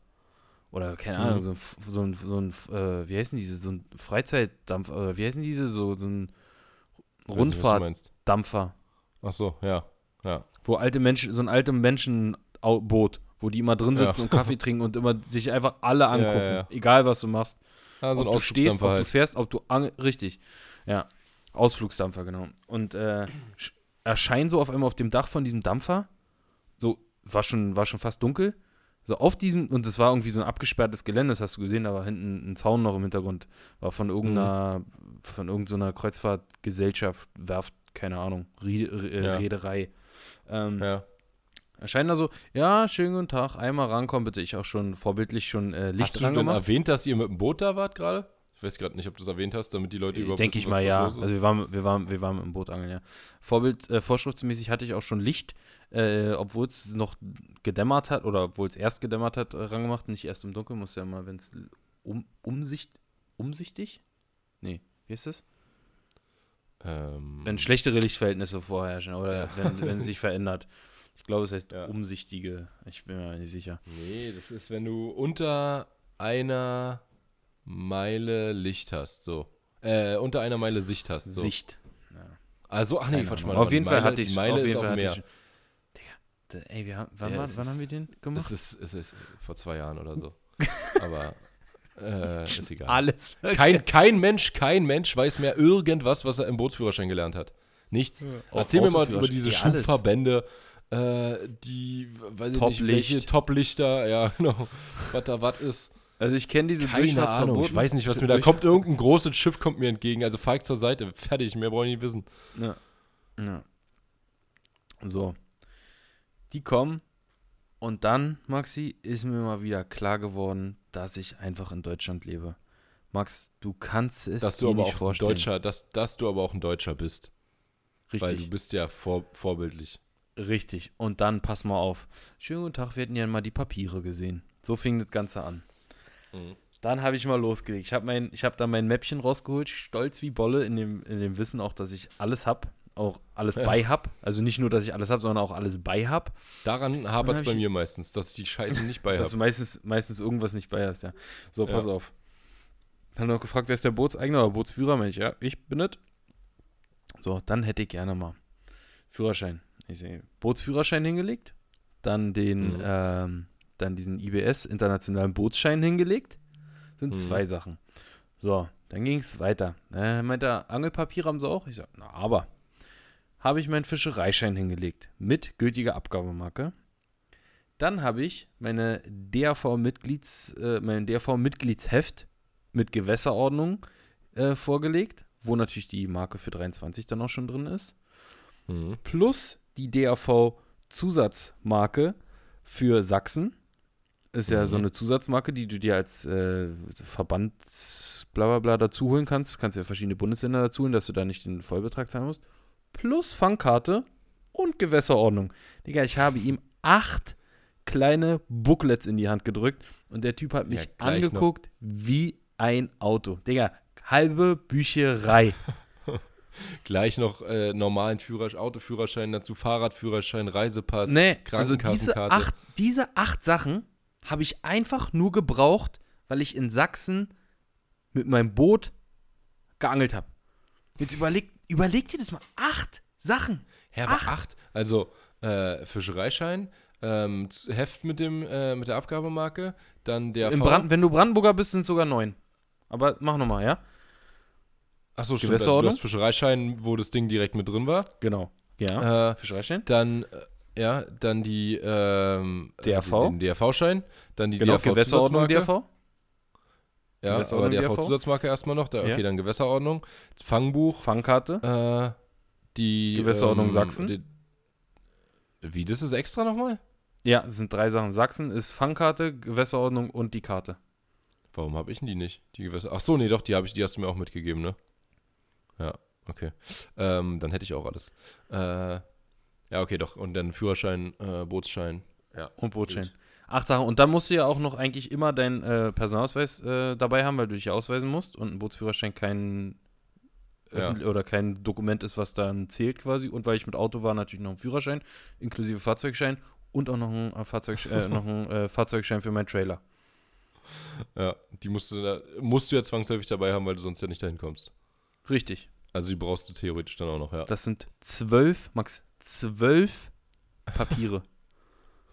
Speaker 1: Oder keine Ahnung, mhm. so ein, so ein, so ein äh, wie heißen diese, so ein Freizeitdampfer, oder wie heißen diese, so, so ein Rundfahrtdampfer.
Speaker 2: Ach so, ja, ja.
Speaker 1: Wo alte Menschen, so ein altes Menschenboot, wo die immer drin sitzen ja. und Kaffee trinken und immer sich einfach alle angucken, ja, ja, egal was du machst. Ja, so ob du stehst, ob halt. du fährst, ob du richtig, ja. Ausflugsdampfer, genau. Und äh, erscheinen so auf einmal auf dem Dach von diesem Dampfer. So, war schon, war schon fast dunkel. So auf diesem, und es war irgendwie so ein abgesperrtes Gelände, das hast du gesehen, da war hinten ein Zaun noch im Hintergrund. War von irgendeiner, mhm. von irgendeiner Kreuzfahrtgesellschaft, Werft, keine Ahnung, Ried, äh, ja. Reederei. Ähm, ja. Erscheint da so, ja, schönen guten Tag, einmal rankommen, bitte. Ich auch schon vorbildlich schon äh, Licht
Speaker 2: Hast du denn erwähnt, dass ihr mit dem Boot da wart gerade? Ich weiß gerade nicht, ob du es erwähnt hast, damit die Leute
Speaker 1: überhaupt Denke ich mal, ja. Also wir waren, wir, waren, wir waren im Boot angeln, ja. Vorbild, äh, vorschriftsmäßig hatte ich auch schon Licht, äh, obwohl es noch gedämmert hat, oder obwohl es erst gedämmert hat, äh, rangemacht, nicht erst im Dunkeln, muss ja mal, wenn es um, umsicht, umsichtig? Nee, wie ist das? Ähm, wenn schlechtere Lichtverhältnisse vorherrschen oder ja. wenn, wenn es sich verändert. Ich glaube, es heißt ja. umsichtige. Ich bin mir nicht sicher.
Speaker 2: Nee, das ist, wenn du unter einer Meile Licht hast, so. Äh, unter einer Meile Sicht hast. So.
Speaker 1: Sicht.
Speaker 2: Ja. Also, ach nee,
Speaker 1: falsch mal. Auf jeden Meile, Fall hatte ich Meile auf jeden ist Fall mehr. Ich, Digga, ey, wir haben, wann, ja, war, wann ist, haben wir den gemacht?
Speaker 2: Es ist, es ist vor zwei Jahren oder so. Aber äh, ist egal.
Speaker 1: Alles.
Speaker 2: Kein, kein Mensch, kein Mensch weiß mehr irgendwas, was er im Bootsführerschein gelernt hat. Nichts. Ja, Erzähl mir mal über diese Schubverbände. äh, die, weiß Top ich nicht, welche Top-Lichter, ja, genau, was da was ist.
Speaker 1: Also ich kenne diese
Speaker 2: Keine Ahnung, ich weiß nicht, was mir da kommt. Irgendein großes Schiff kommt mir entgegen, also ich zur Seite, fertig, mehr brauche ich nicht wissen.
Speaker 1: Ja. ja. So. Die kommen und dann, Maxi, ist mir mal wieder klar geworden, dass ich einfach in Deutschland lebe. Max, du kannst es
Speaker 2: dass du aber nicht auch vorstellen. Deutscher, dass, dass du aber auch ein Deutscher bist. Richtig. Weil du bist ja vor, vorbildlich.
Speaker 1: Richtig. Und dann pass mal auf. Schönen guten Tag, wir hätten ja mal die Papiere gesehen. So fing das Ganze an. Mhm. Dann habe ich mal losgelegt. Ich habe mein, hab da mein Mäppchen rausgeholt, stolz wie Bolle, in dem, in dem Wissen auch, dass ich alles habe. Auch alles ja. bei habe. Also nicht nur, dass ich alles habe, sondern auch alles bei habe.
Speaker 2: Daran hapert es bei mir meistens, dass ich die Scheiße nicht bei habe. Dass
Speaker 1: du meistens, meistens irgendwas nicht bei hast, ja. So, pass ja. auf. Dann noch gefragt, wer ist der Bootseigner oder Bootsführer? Mensch, ja, ich bin es. So, dann hätte ich gerne mal Führerschein. Ich sehe, Bootsführerschein hingelegt. Dann den, mhm. ähm, dann diesen IBS, internationalen Bootsschein hingelegt. Sind mhm. zwei Sachen. So, dann ging es weiter. Äh, meint er, Angelpapier haben sie auch? Ich sage, na, aber. Habe ich meinen Fischereischein hingelegt. Mit gültiger Abgabemarke. Dann habe ich meine DAV-Mitglieds, äh, mein DAV-Mitgliedsheft mit Gewässerordnung äh, vorgelegt, wo natürlich die Marke für 23 dann auch schon drin ist. Mhm. Plus die DAV-Zusatzmarke für Sachsen. Ist ja mhm. so eine Zusatzmarke, die du dir als äh, Verband bla bla bla dazu holen kannst. Kannst ja verschiedene Bundesländer dazu holen, dass du da nicht den Vollbetrag zahlen musst. Plus Fangkarte und Gewässerordnung. Digga, ich habe ihm acht kleine Booklets in die Hand gedrückt und der Typ hat mich ja, angeguckt noch. wie ein Auto. Digga, halbe Bücherei.
Speaker 2: Gleich noch äh, normalen Führerschein, Autoführerschein dazu, Fahrradführerschein, Reisepass,
Speaker 1: nee, also diese acht, diese acht Sachen habe ich einfach nur gebraucht, weil ich in Sachsen mit meinem Boot geangelt habe. Jetzt überleg, überleg dir das mal. Acht Sachen.
Speaker 2: Ja, aber acht. acht. Also äh, Fischereischein, ähm, Heft mit, dem, äh, mit der Abgabemarke, dann der.
Speaker 1: Brand, wenn du Brandenburger bist, sind es sogar neun. Aber mach nochmal, ja?
Speaker 2: Achso, stimmt. Also du hast Fischereischein, wo das Ding direkt mit drin war.
Speaker 1: Genau. Ja.
Speaker 2: Äh, Fischereischein. Dann, äh, ja, dann die ähm,
Speaker 1: DRV.
Speaker 2: Den, den DRV-Schein. Dann die
Speaker 1: genau, DRV Gewässerordnung DRV.
Speaker 2: Ja, aber DRV-Zusatzmarke erstmal noch. Da, okay, ja. dann Gewässerordnung. Fangbuch.
Speaker 1: Fangkarte.
Speaker 2: Äh, die
Speaker 1: Gewässerordnung ähm, Sachsen. Die,
Speaker 2: wie, das ist extra nochmal?
Speaker 1: Ja, das sind drei Sachen. Sachsen ist Fangkarte, Gewässerordnung und die Karte.
Speaker 2: Warum habe ich denn die nicht? Die Gewässer. Ach so, nee, doch, die habe ich, die hast du mir auch mitgegeben, ne? Ja, okay. Ähm, dann hätte ich auch alles. Äh, ja, okay, doch. Und dann Führerschein, äh, Bootsschein.
Speaker 1: Ja. Und Bootsschein. Gut. Acht Sachen. Und dann musst du ja auch noch eigentlich immer deinen äh, Personalausweis äh, dabei haben, weil du dich ja ausweisen musst und ein Bootsführerschein kein ja. oder kein Dokument ist, was dann zählt quasi. Und weil ich mit Auto war, natürlich noch ein Führerschein, inklusive Fahrzeugschein und auch noch ein, äh, Fahrzeug, äh, noch ein äh, Fahrzeugschein für meinen Trailer.
Speaker 2: Ja, die musst du, da, musst du ja zwangsläufig dabei haben, weil du sonst ja nicht dahin kommst.
Speaker 1: Richtig.
Speaker 2: Also die brauchst du theoretisch dann auch noch, ja.
Speaker 1: Das sind zwölf, Max, zwölf Papiere.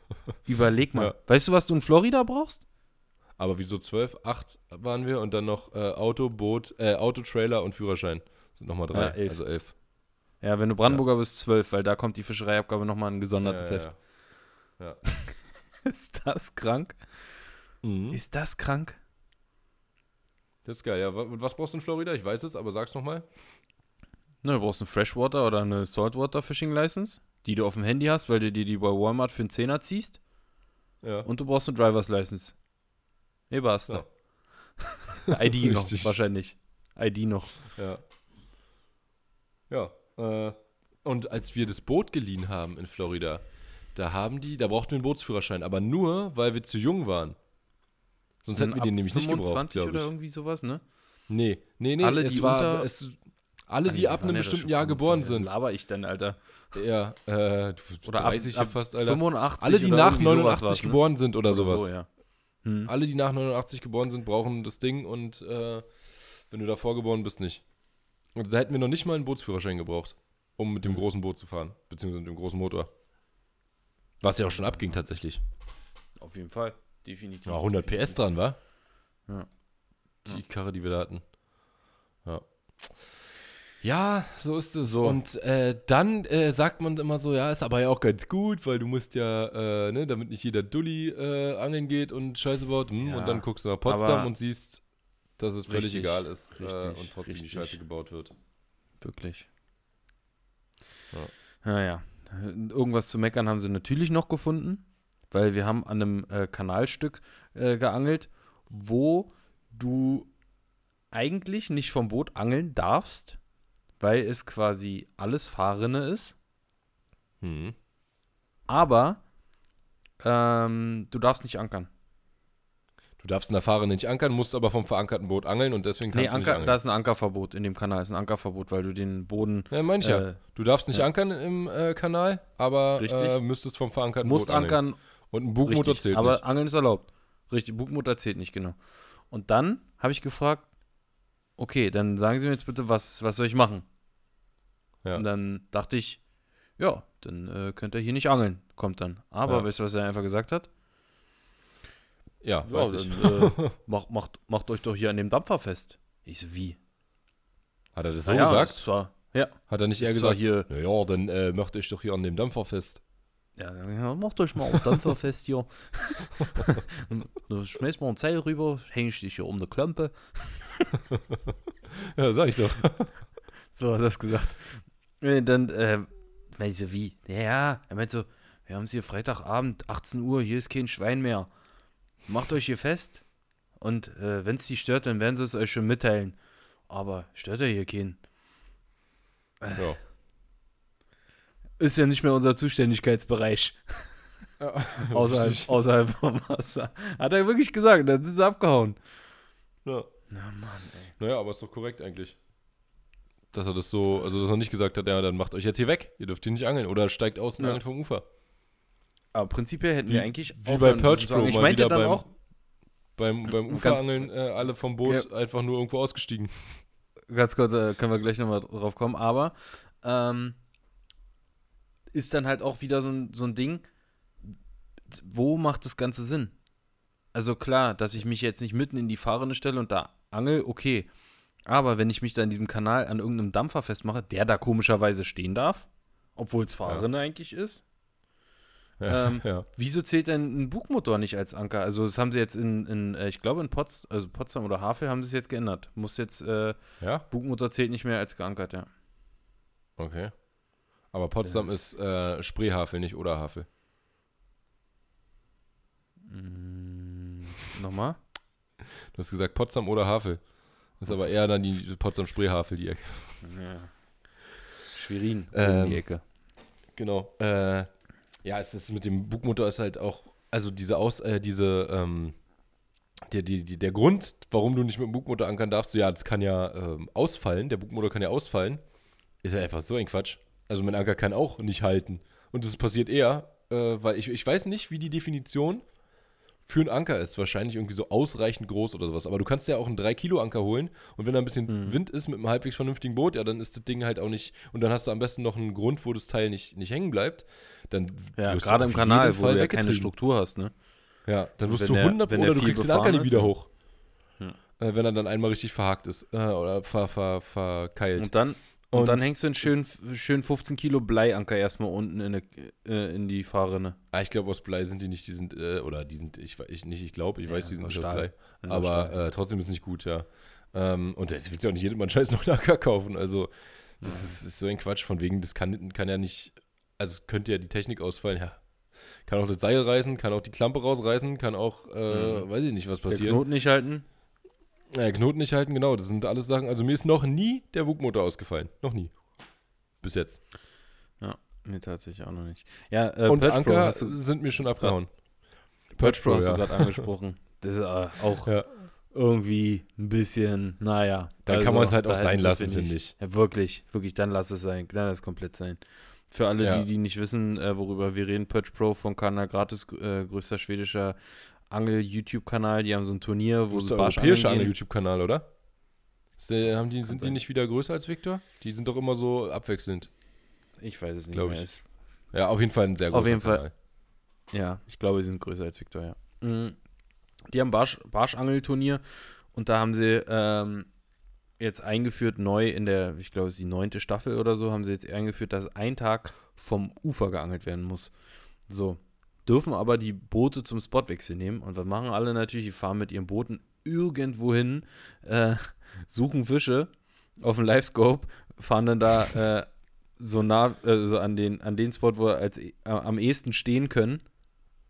Speaker 1: Überleg mal. Ja. Weißt du, was du in Florida brauchst?
Speaker 2: Aber wieso zwölf? Acht waren wir und dann noch äh, Auto, Boot, äh, Auto, Trailer und Führerschein. Sind nochmal drei, ja, elf. also elf.
Speaker 1: Ja, wenn du Brandenburger ja. bist, zwölf, weil da kommt die Fischereiabgabe nochmal ein gesondertes ja, Heft. Ja. Ist das krank? Mhm. Ist das krank?
Speaker 2: Das ist geil, ja. Was brauchst du in Florida? Ich weiß es, aber sag's nochmal.
Speaker 1: Na, du brauchst eine Freshwater oder eine Saltwater Fishing License, die du auf dem Handy hast, weil du dir die bei Walmart für einen Zehner ziehst. Ja. Und du brauchst eine Driver's License. Nee, basta. Ja. ID noch, wahrscheinlich. ID noch.
Speaker 2: Ja. Ja. Äh, und als wir das Boot geliehen haben in Florida, da haben die, da brauchten wir einen Bootsführerschein, aber nur, weil wir zu jung waren. Sonst hätten wir den nämlich nicht gebraucht,
Speaker 1: glaube ich. oder irgendwie sowas, ne?
Speaker 2: Nee, nee, nee.
Speaker 1: Alle, die war, unter, es,
Speaker 2: alle, die ab einem bestimmten Jahr geboren sind.
Speaker 1: laber ich denn, Alter?
Speaker 2: Ja, äh,
Speaker 1: oder 30 ab, ab fast, Alter.
Speaker 2: 85 alle, die nach 89 was, ne? geboren sind oder, oder sowas. So, ja. hm. Alle, die nach 89 geboren sind, brauchen das Ding und äh, wenn du davor geboren bist, nicht. Und da hätten wir noch nicht mal einen Bootsführerschein gebraucht, um mit dem hm. großen Boot zu fahren, beziehungsweise mit dem großen Motor. Was ja auch schon abging tatsächlich.
Speaker 1: Auf jeden Fall. Definitiv.
Speaker 2: Ja, 100
Speaker 1: definitiv.
Speaker 2: PS dran, war? Ja. Die Karre, die wir da hatten. Ja. Ja, so ist es. So. Und äh, dann äh, sagt man immer so, ja, ist aber ja auch ganz gut, weil du musst ja, äh, ne, damit nicht jeder Dulli äh, angeln geht und Scheiße baut. Hm, ja, und dann guckst du nach Potsdam und siehst, dass es völlig richtig, egal ist äh, richtig, und trotzdem richtig. die Scheiße gebaut wird.
Speaker 1: Wirklich. Ja. Naja, irgendwas zu meckern haben sie natürlich noch gefunden, weil wir haben an einem äh, Kanalstück geangelt, wo du eigentlich nicht vom Boot angeln darfst, weil es quasi alles Fahrrinne ist. Hm. Aber ähm, du darfst nicht ankern.
Speaker 2: Du darfst in der Fahrrinne nicht ankern, musst aber vom verankerten Boot angeln und deswegen kannst nee,
Speaker 1: Anker, du nicht angeln. da ist ein Ankerverbot in dem Kanal, ist ein Ankerverbot, weil du den Boden.
Speaker 2: Ja, meine ich äh, ja. Du darfst nicht ja. ankern im äh, Kanal, aber äh, müsstest vom verankerten
Speaker 1: musst Boot ankern.
Speaker 2: ankern. Und ein Bugmotor
Speaker 1: zählt aber nicht. Aber Angeln ist erlaubt. Richtig, Bugmotor zählt nicht, genau. Und dann habe ich gefragt, okay, dann sagen Sie mir jetzt bitte, was, was soll ich machen? Ja. Und dann dachte ich, ja, dann äh, könnt ihr hier nicht angeln, kommt dann. Aber ja. weißt du, was er einfach gesagt hat?
Speaker 2: Ja,
Speaker 1: ja weiß dann, äh, macht, macht, macht euch doch hier an dem Dampfer fest. Ich so, wie?
Speaker 2: Hat er das so Na gesagt?
Speaker 1: Ja, war, ja.
Speaker 2: Hat er nicht eher gesagt, hier, naja, dann äh, macht euch doch hier an dem Dampfer fest.
Speaker 1: Ja, ja macht euch mal am Dampfer fest hier. dann schmeißt mal ein Seil rüber, häng ich dich hier um eine Klampe.
Speaker 2: ja, sag ich doch.
Speaker 1: so hat er das gesagt. Dann, äh, ich so, wie? Ja, er meint so, wir haben es hier Freitagabend, 18 Uhr, hier ist kein Schwein mehr. Macht euch hier fest und äh, wenn es die stört, dann werden sie es euch schon mitteilen. Aber stört er hier keinen. Äh, ja. Ist ja nicht mehr unser Zuständigkeitsbereich. Ja, außerhalb, außerhalb vom Wasser. Hat er wirklich gesagt, dann ist er abgehauen.
Speaker 2: Ja. Na Mann, ey. Naja, aber ist doch korrekt eigentlich. Dass er das so, also dass er nicht gesagt hat, ja, dann macht euch jetzt hier weg, ihr dürft hier nicht angeln oder steigt aus und ja. angelt vom Ufer.
Speaker 1: Aber prinzipiell hätten wie, wir eigentlich
Speaker 2: wie bei Perch Pro
Speaker 1: ich meinte dann
Speaker 2: beim,
Speaker 1: auch
Speaker 2: beim, beim Uferangeln äh, alle vom Boot ja. einfach nur irgendwo ausgestiegen.
Speaker 1: Ganz kurz, äh, können wir gleich nochmal drauf kommen, aber ähm, ist dann halt auch wieder so ein, so ein Ding, wo macht das Ganze Sinn? Also klar, dass ich mich jetzt nicht mitten in die Fahrrinne stelle und da angel, okay. Aber wenn ich mich da in diesem Kanal an irgendeinem Dampfer festmache, der da komischerweise stehen darf, obwohl es Fahrrinne ja. eigentlich ist, ja, ähm, ja. Wieso zählt denn ein Bugmotor nicht als Anker? Also das haben sie jetzt in, in äh, ich glaube in Pots, also Potsdam oder Havel haben sie es jetzt geändert. Muss jetzt, äh,
Speaker 2: ja?
Speaker 1: Bugmotor zählt nicht mehr als geankert, ja.
Speaker 2: Okay. Aber Potsdam ist, ist äh, Spreehavel, nicht oder Havel.
Speaker 1: Mm, nochmal?
Speaker 2: Du hast gesagt Potsdam oder Havel. Das ist aber eher dann die Potsdam-Spreehavel, die Ecke.
Speaker 1: Ja. Schwerin,
Speaker 2: ähm, die Ecke. Genau. Äh, ja, es ist mit dem Bugmotor ist halt auch, also diese Aus, äh, diese, ähm, der, die, die, der Grund, warum du nicht mit dem Bugmotor ankern darfst, so, ja, das kann ja ähm, ausfallen, der Bugmotor kann ja ausfallen, ist ja einfach so ein Quatsch. Also mein Anker kann auch nicht halten. Und das passiert eher, äh, weil ich, ich weiß nicht, wie die Definition für einen Anker ist wahrscheinlich irgendwie so ausreichend groß oder sowas. Aber du kannst ja auch einen 3-Kilo-Anker holen und wenn da ein bisschen mhm. Wind ist mit einem halbwegs vernünftigen Boot, ja, dann ist das Ding halt auch nicht. Und dann hast du am besten noch einen Grund, wo das Teil nicht, nicht hängen bleibt. Dann
Speaker 1: ja, gerade im Kanal, wo du ja keine Struktur hast, ne?
Speaker 2: Ja, dann wirst du 100 der, oder du kriegst den Anker nie wieder hoch. Ja. Äh, wenn er dann einmal richtig verhakt ist äh, oder ver, ver, verkeilt.
Speaker 1: Und dann, und, und, dann hängst du einen schönen, schön 15 Kilo Bleianker erstmal unten in, eine, äh, in die Fahrrinne.
Speaker 2: Ah, ich glaube, aus Blei sind die nicht, die sind, äh, oder die sind, ich, ich nicht, ich glaube, ich ja, weiß, die sind aus Blei. Aber äh, trotzdem ist nicht gut, ja. Ähm, und jetzt willst du auch nicht jedem Scheiß noch einen Anker kaufen. Also, das ist, ist, so ein Quatsch, von wegen, das kann, kann ja nicht, also es könnte ja die Technik ausfallen, ja. Kann auch das Seil reißen, kann auch die Klampe rausreißen, kann auch, äh, mhm. weiß ich nicht, was passiert. Der
Speaker 1: Knoten nicht halten.
Speaker 2: Ja, Knoten nicht halten, genau. Das sind alles Sachen. Also mir ist noch nie der Bugmotor ausgefallen. Noch nie. Bis jetzt.
Speaker 1: Ja, mir tatsächlich auch noch nicht. Ja,
Speaker 2: äh, Und Perch Anker Pro sind mir schon abgehauen.
Speaker 1: Perch Pro hast ja. du gerade angesprochen. Das ist äh, auch ja. irgendwie ein bisschen, naja.
Speaker 2: Dann also, kann man es halt auch sein lassen, finde ich.
Speaker 1: Ja, wirklich, wirklich, dann lass es sein. Dann lass es komplett sein. Für alle, ja. die, die nicht wissen, äh, worüber wir reden, Perch Pro von Kanal Gratis, äh, größter schwedischer Angel-YouTube-Kanal, die haben so ein Turnier, wo
Speaker 2: sie der europäische Angel-YouTube-Kanal, oder? Der, haben die, sind die nicht wieder größer als Victor? Die sind doch immer so abwechselnd.
Speaker 1: Ich weiß es nicht mehr. Ich.
Speaker 2: Ja, auf jeden Fall ein sehr großer
Speaker 1: Auf jeden Kanal. Fall. Ja, ich glaube, sie sind größer als Victor, ja. Mhm. Die haben Barsch, Barschangelturnier und da haben sie ähm, jetzt eingeführt, neu in der, ich glaube, es ist die neunte Staffel oder so, haben sie jetzt eingeführt, dass ein Tag vom Ufer geangelt werden muss. So. Dürfen aber die Boote zum Spotwechsel nehmen. Und was machen alle natürlich? Die fahren mit ihren Booten irgendwo hin, äh, suchen Fische auf dem Livescope, fahren dann da äh, so nah, äh, so an den, an den Spot, wo wir als, äh, am ehesten stehen können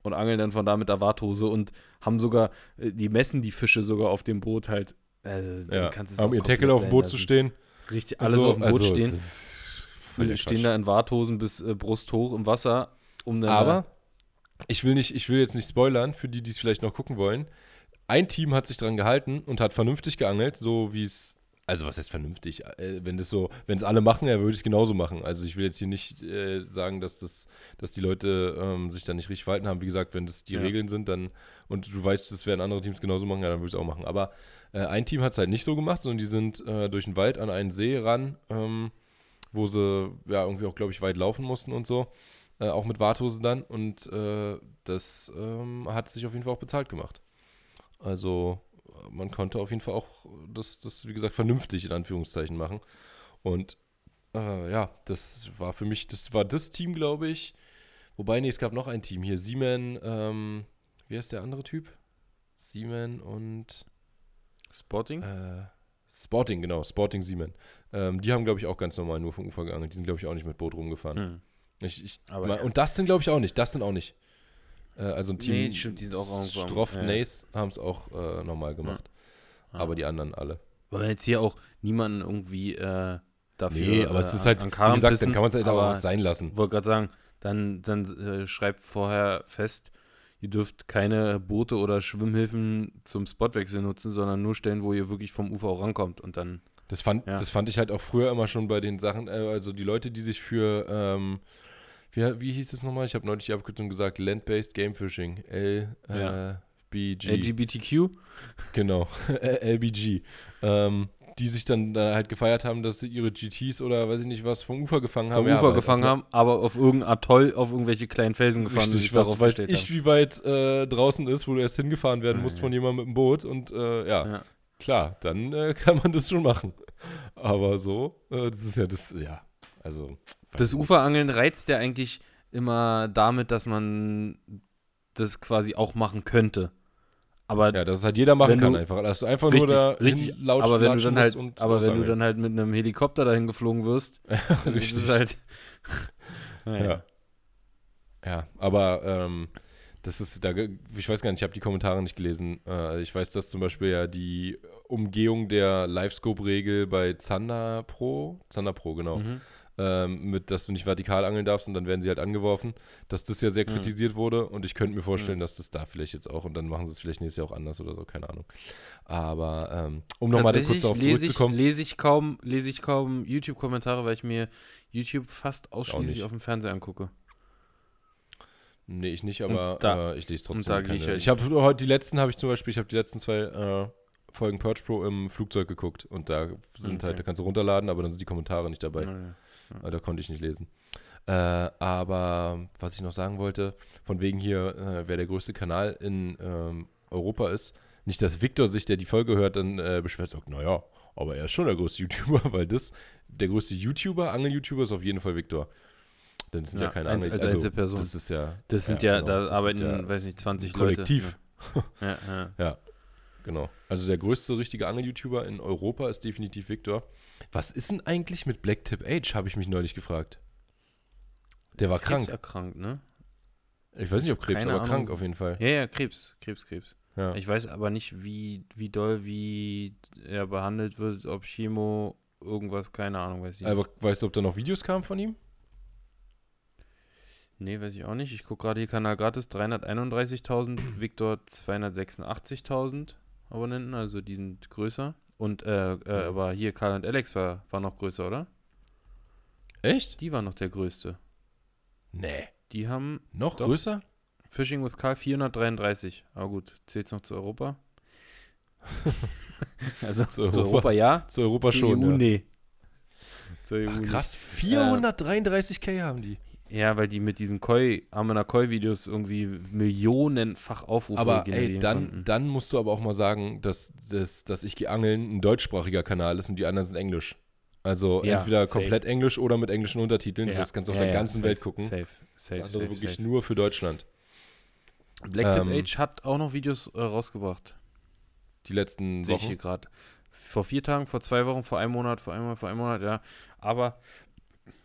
Speaker 1: und angeln dann von da mit der Warthose und haben sogar, äh, die messen die Fische sogar auf dem Boot halt.
Speaker 2: Also, ja. haben ihr Tackle auf dem Boot lassen. zu stehen.
Speaker 1: Richtig, alles so, auf dem Boot also, stehen. Stehen da in Warthosen bis äh, Brust hoch im Wasser,
Speaker 2: um dann. Aber ich will nicht, ich will jetzt nicht spoilern, für die, die es vielleicht noch gucken wollen. Ein Team hat sich dran gehalten und hat vernünftig geangelt, so wie es also was heißt vernünftig? Äh, wenn das so, wenn es alle machen, ja, würde ich es genauso machen. Also ich will jetzt hier nicht äh, sagen, dass das, dass die Leute ähm, sich da nicht richtig verhalten haben. Wie gesagt, wenn das die ja. Regeln sind, dann und du weißt, das werden andere Teams genauso machen, ja, dann würde ich es auch machen. Aber äh, ein Team hat es halt nicht so gemacht, sondern die sind äh, durch den Wald an einen See ran, ähm, wo sie ja irgendwie auch, glaube ich, weit laufen mussten und so. Äh, auch mit Warthosen dann. Und äh, das ähm, hat sich auf jeden Fall auch bezahlt gemacht. Also man konnte auf jeden Fall auch das, das, wie gesagt, vernünftig in Anführungszeichen machen. Und äh, ja, das war für mich, das war das Team, glaube ich. Wobei, nee, es gab noch ein Team hier. Siemen, ähm, wie heißt der andere Typ? Siemen und
Speaker 1: Sporting?
Speaker 2: Äh, Sporting, genau, Sporting Siemen. Ähm, die haben, glaube ich, auch ganz normal nur vom Ufer gegangen. Die sind, glaube ich, auch nicht mit Boot rumgefahren. Hm. Ich, ich, mal, ja. Und das sind, glaube ich, auch nicht. Das sind auch nicht. Äh, also ein Team, nee, stimmt, die sind auch Stroff, ja. Nace haben es auch äh, normal gemacht. Ja. Aber die anderen alle.
Speaker 1: Weil jetzt hier auch niemanden irgendwie äh, dafür.
Speaker 2: Nee, aber es ist halt, wie gesagt, dann kann man es halt auch sein lassen.
Speaker 1: Ich wollte gerade sagen, dann, dann äh, schreibt vorher fest, ihr dürft keine Boote oder Schwimmhilfen zum Spotwechsel nutzen, sondern nur Stellen, wo ihr wirklich vom Ufer auch rankommt und dann.
Speaker 2: Das fand, ja. das fand ich halt auch früher immer schon bei den Sachen, äh, also die Leute, die sich für ähm, wie, wie hieß es nochmal? Ich habe neulich die Abkürzung gesagt, Land-Based Game Fishing. L, ja. äh, BG.
Speaker 1: LGBTQ?
Speaker 2: Genau, LBG. Ähm, die sich dann da halt gefeiert haben, dass sie ihre GTs oder weiß ich nicht was vom Ufer gefangen
Speaker 1: haben.
Speaker 2: Vom
Speaker 1: Ufer ja, gefangen haben, aber auf irgendein Atoll, auf irgendwelche kleinen Felsen gefahren
Speaker 2: Richtig, was darauf weiß ich, haben. wie weit äh, draußen ist, wo du erst hingefahren werden ah, musst ja. von jemandem mit dem Boot und äh, ja, ja, klar, dann äh, kann man das schon machen. Aber so, äh, das ist ja das, ja, also
Speaker 1: das Uferangeln reizt ja eigentlich immer damit, dass man das quasi auch machen könnte. Aber
Speaker 2: ja, dass es halt jeder machen kann einfach. Dass du einfach richtig, nur da
Speaker 1: richtig, laut aber wenn du dann halt, aber wenn du dann halt mit einem Helikopter dahin geflogen wirst, dann ist es halt.
Speaker 2: ja. ja. aber ähm, das ist, da, ich weiß gar nicht, ich habe die Kommentare nicht gelesen. Äh, ich weiß, dass zum Beispiel ja die Umgehung der Livescope-Regel bei Zander Pro, Zander Pro, genau, mhm ähm, mit, dass du nicht vertikal angeln darfst und dann werden sie halt angeworfen, dass das ja sehr mhm. kritisiert wurde und ich könnte mir vorstellen, mhm. dass das da vielleicht jetzt auch und dann machen sie es vielleicht nächstes Jahr auch anders oder so, keine Ahnung. Aber ähm, um nochmal kurz darauf zurückzukommen.
Speaker 1: Ich, lese ich kaum, lese ich kaum YouTube-Kommentare, weil ich mir YouTube fast ausschließlich auf dem Fernseher angucke.
Speaker 2: Nee, ich nicht, aber da, äh, ich lese trotzdem. Da keine, ich, halt ich habe heute die letzten, habe ich zum Beispiel, ich habe die letzten zwei äh, Folgen Purge Pro im Flugzeug geguckt und da sind okay. halt, da kannst du runterladen, aber dann sind die Kommentare nicht dabei. Ja, ja. Da konnte ich nicht lesen. Äh, aber was ich noch sagen wollte, von wegen hier, äh, wer der größte Kanal in ähm, Europa ist, nicht, dass Victor sich, der die Folge hört, dann äh, beschwert, sagt, naja, aber er ist schon der größte YouTuber, weil das, der größte YouTuber, Angel-YouTuber ist auf jeden Fall Victor. Denn es sind ja, ja keine
Speaker 1: Angel, als also, Einzelperson.
Speaker 2: Das ist ja.
Speaker 1: Das sind ja, ja genau, da arbeiten, ja weiß nicht, 20
Speaker 2: Kollektiv.
Speaker 1: Leute. ja, ja.
Speaker 2: ja, genau. Also der größte richtige Angel-YouTuber in Europa ist definitiv Victor. Was ist denn eigentlich mit Black Tip Age, habe ich mich neulich gefragt. Der war Krebs krank.
Speaker 1: erkrankt, ne?
Speaker 2: Ich weiß nicht, ob Krebs, Keine aber Ahnung. krank auf jeden Fall.
Speaker 1: Ja, ja, Krebs, Krebs, Krebs. Ja. Ich weiß aber nicht, wie, wie doll, wie er behandelt wird, ob Chemo, irgendwas, keine Ahnung, weiß ich
Speaker 2: nicht. Aber weißt du, ob da noch Videos kamen von ihm?
Speaker 1: Nee, weiß ich auch nicht. Ich gucke gerade hier Kanal gratis 331.000, Victor 286.000 Abonnenten, also die sind größer. Und, äh, äh, aber hier, Karl und Alex war, war noch größer, oder?
Speaker 2: Echt?
Speaker 1: Die war noch der größte.
Speaker 2: Nee.
Speaker 1: Die haben.
Speaker 2: Noch doch, größer?
Speaker 1: Fishing with Karl 433. Aber gut, zählt's noch zu Europa? also zu Europa, zu Europa, ja.
Speaker 2: Zu Europa zu schon. EU,
Speaker 1: ja. nee.
Speaker 2: Ach, krass, 433k haben die.
Speaker 1: Ja, weil die mit diesen Koi, Amena Koi-Videos irgendwie millionenfach Aufrufe
Speaker 2: aber ey, dann, dann musst du aber auch mal sagen, dass, dass, dass ich geangeln ein deutschsprachiger Kanal ist und die anderen sind Englisch. Also ja, entweder safe. komplett Englisch oder mit englischen Untertiteln. Ja. Das kannst du auf ja, der ganzen safe, Welt gucken. Safe, safe, das andere safe, wirklich nur für Deutschland.
Speaker 1: Black ähm, Age hat auch noch Videos äh, rausgebracht.
Speaker 2: Die letzten Sehe ich
Speaker 1: hier gerade. Vor vier Tagen, vor zwei Wochen, vor einem Monat, vor einem vor einem Monat, ja. Aber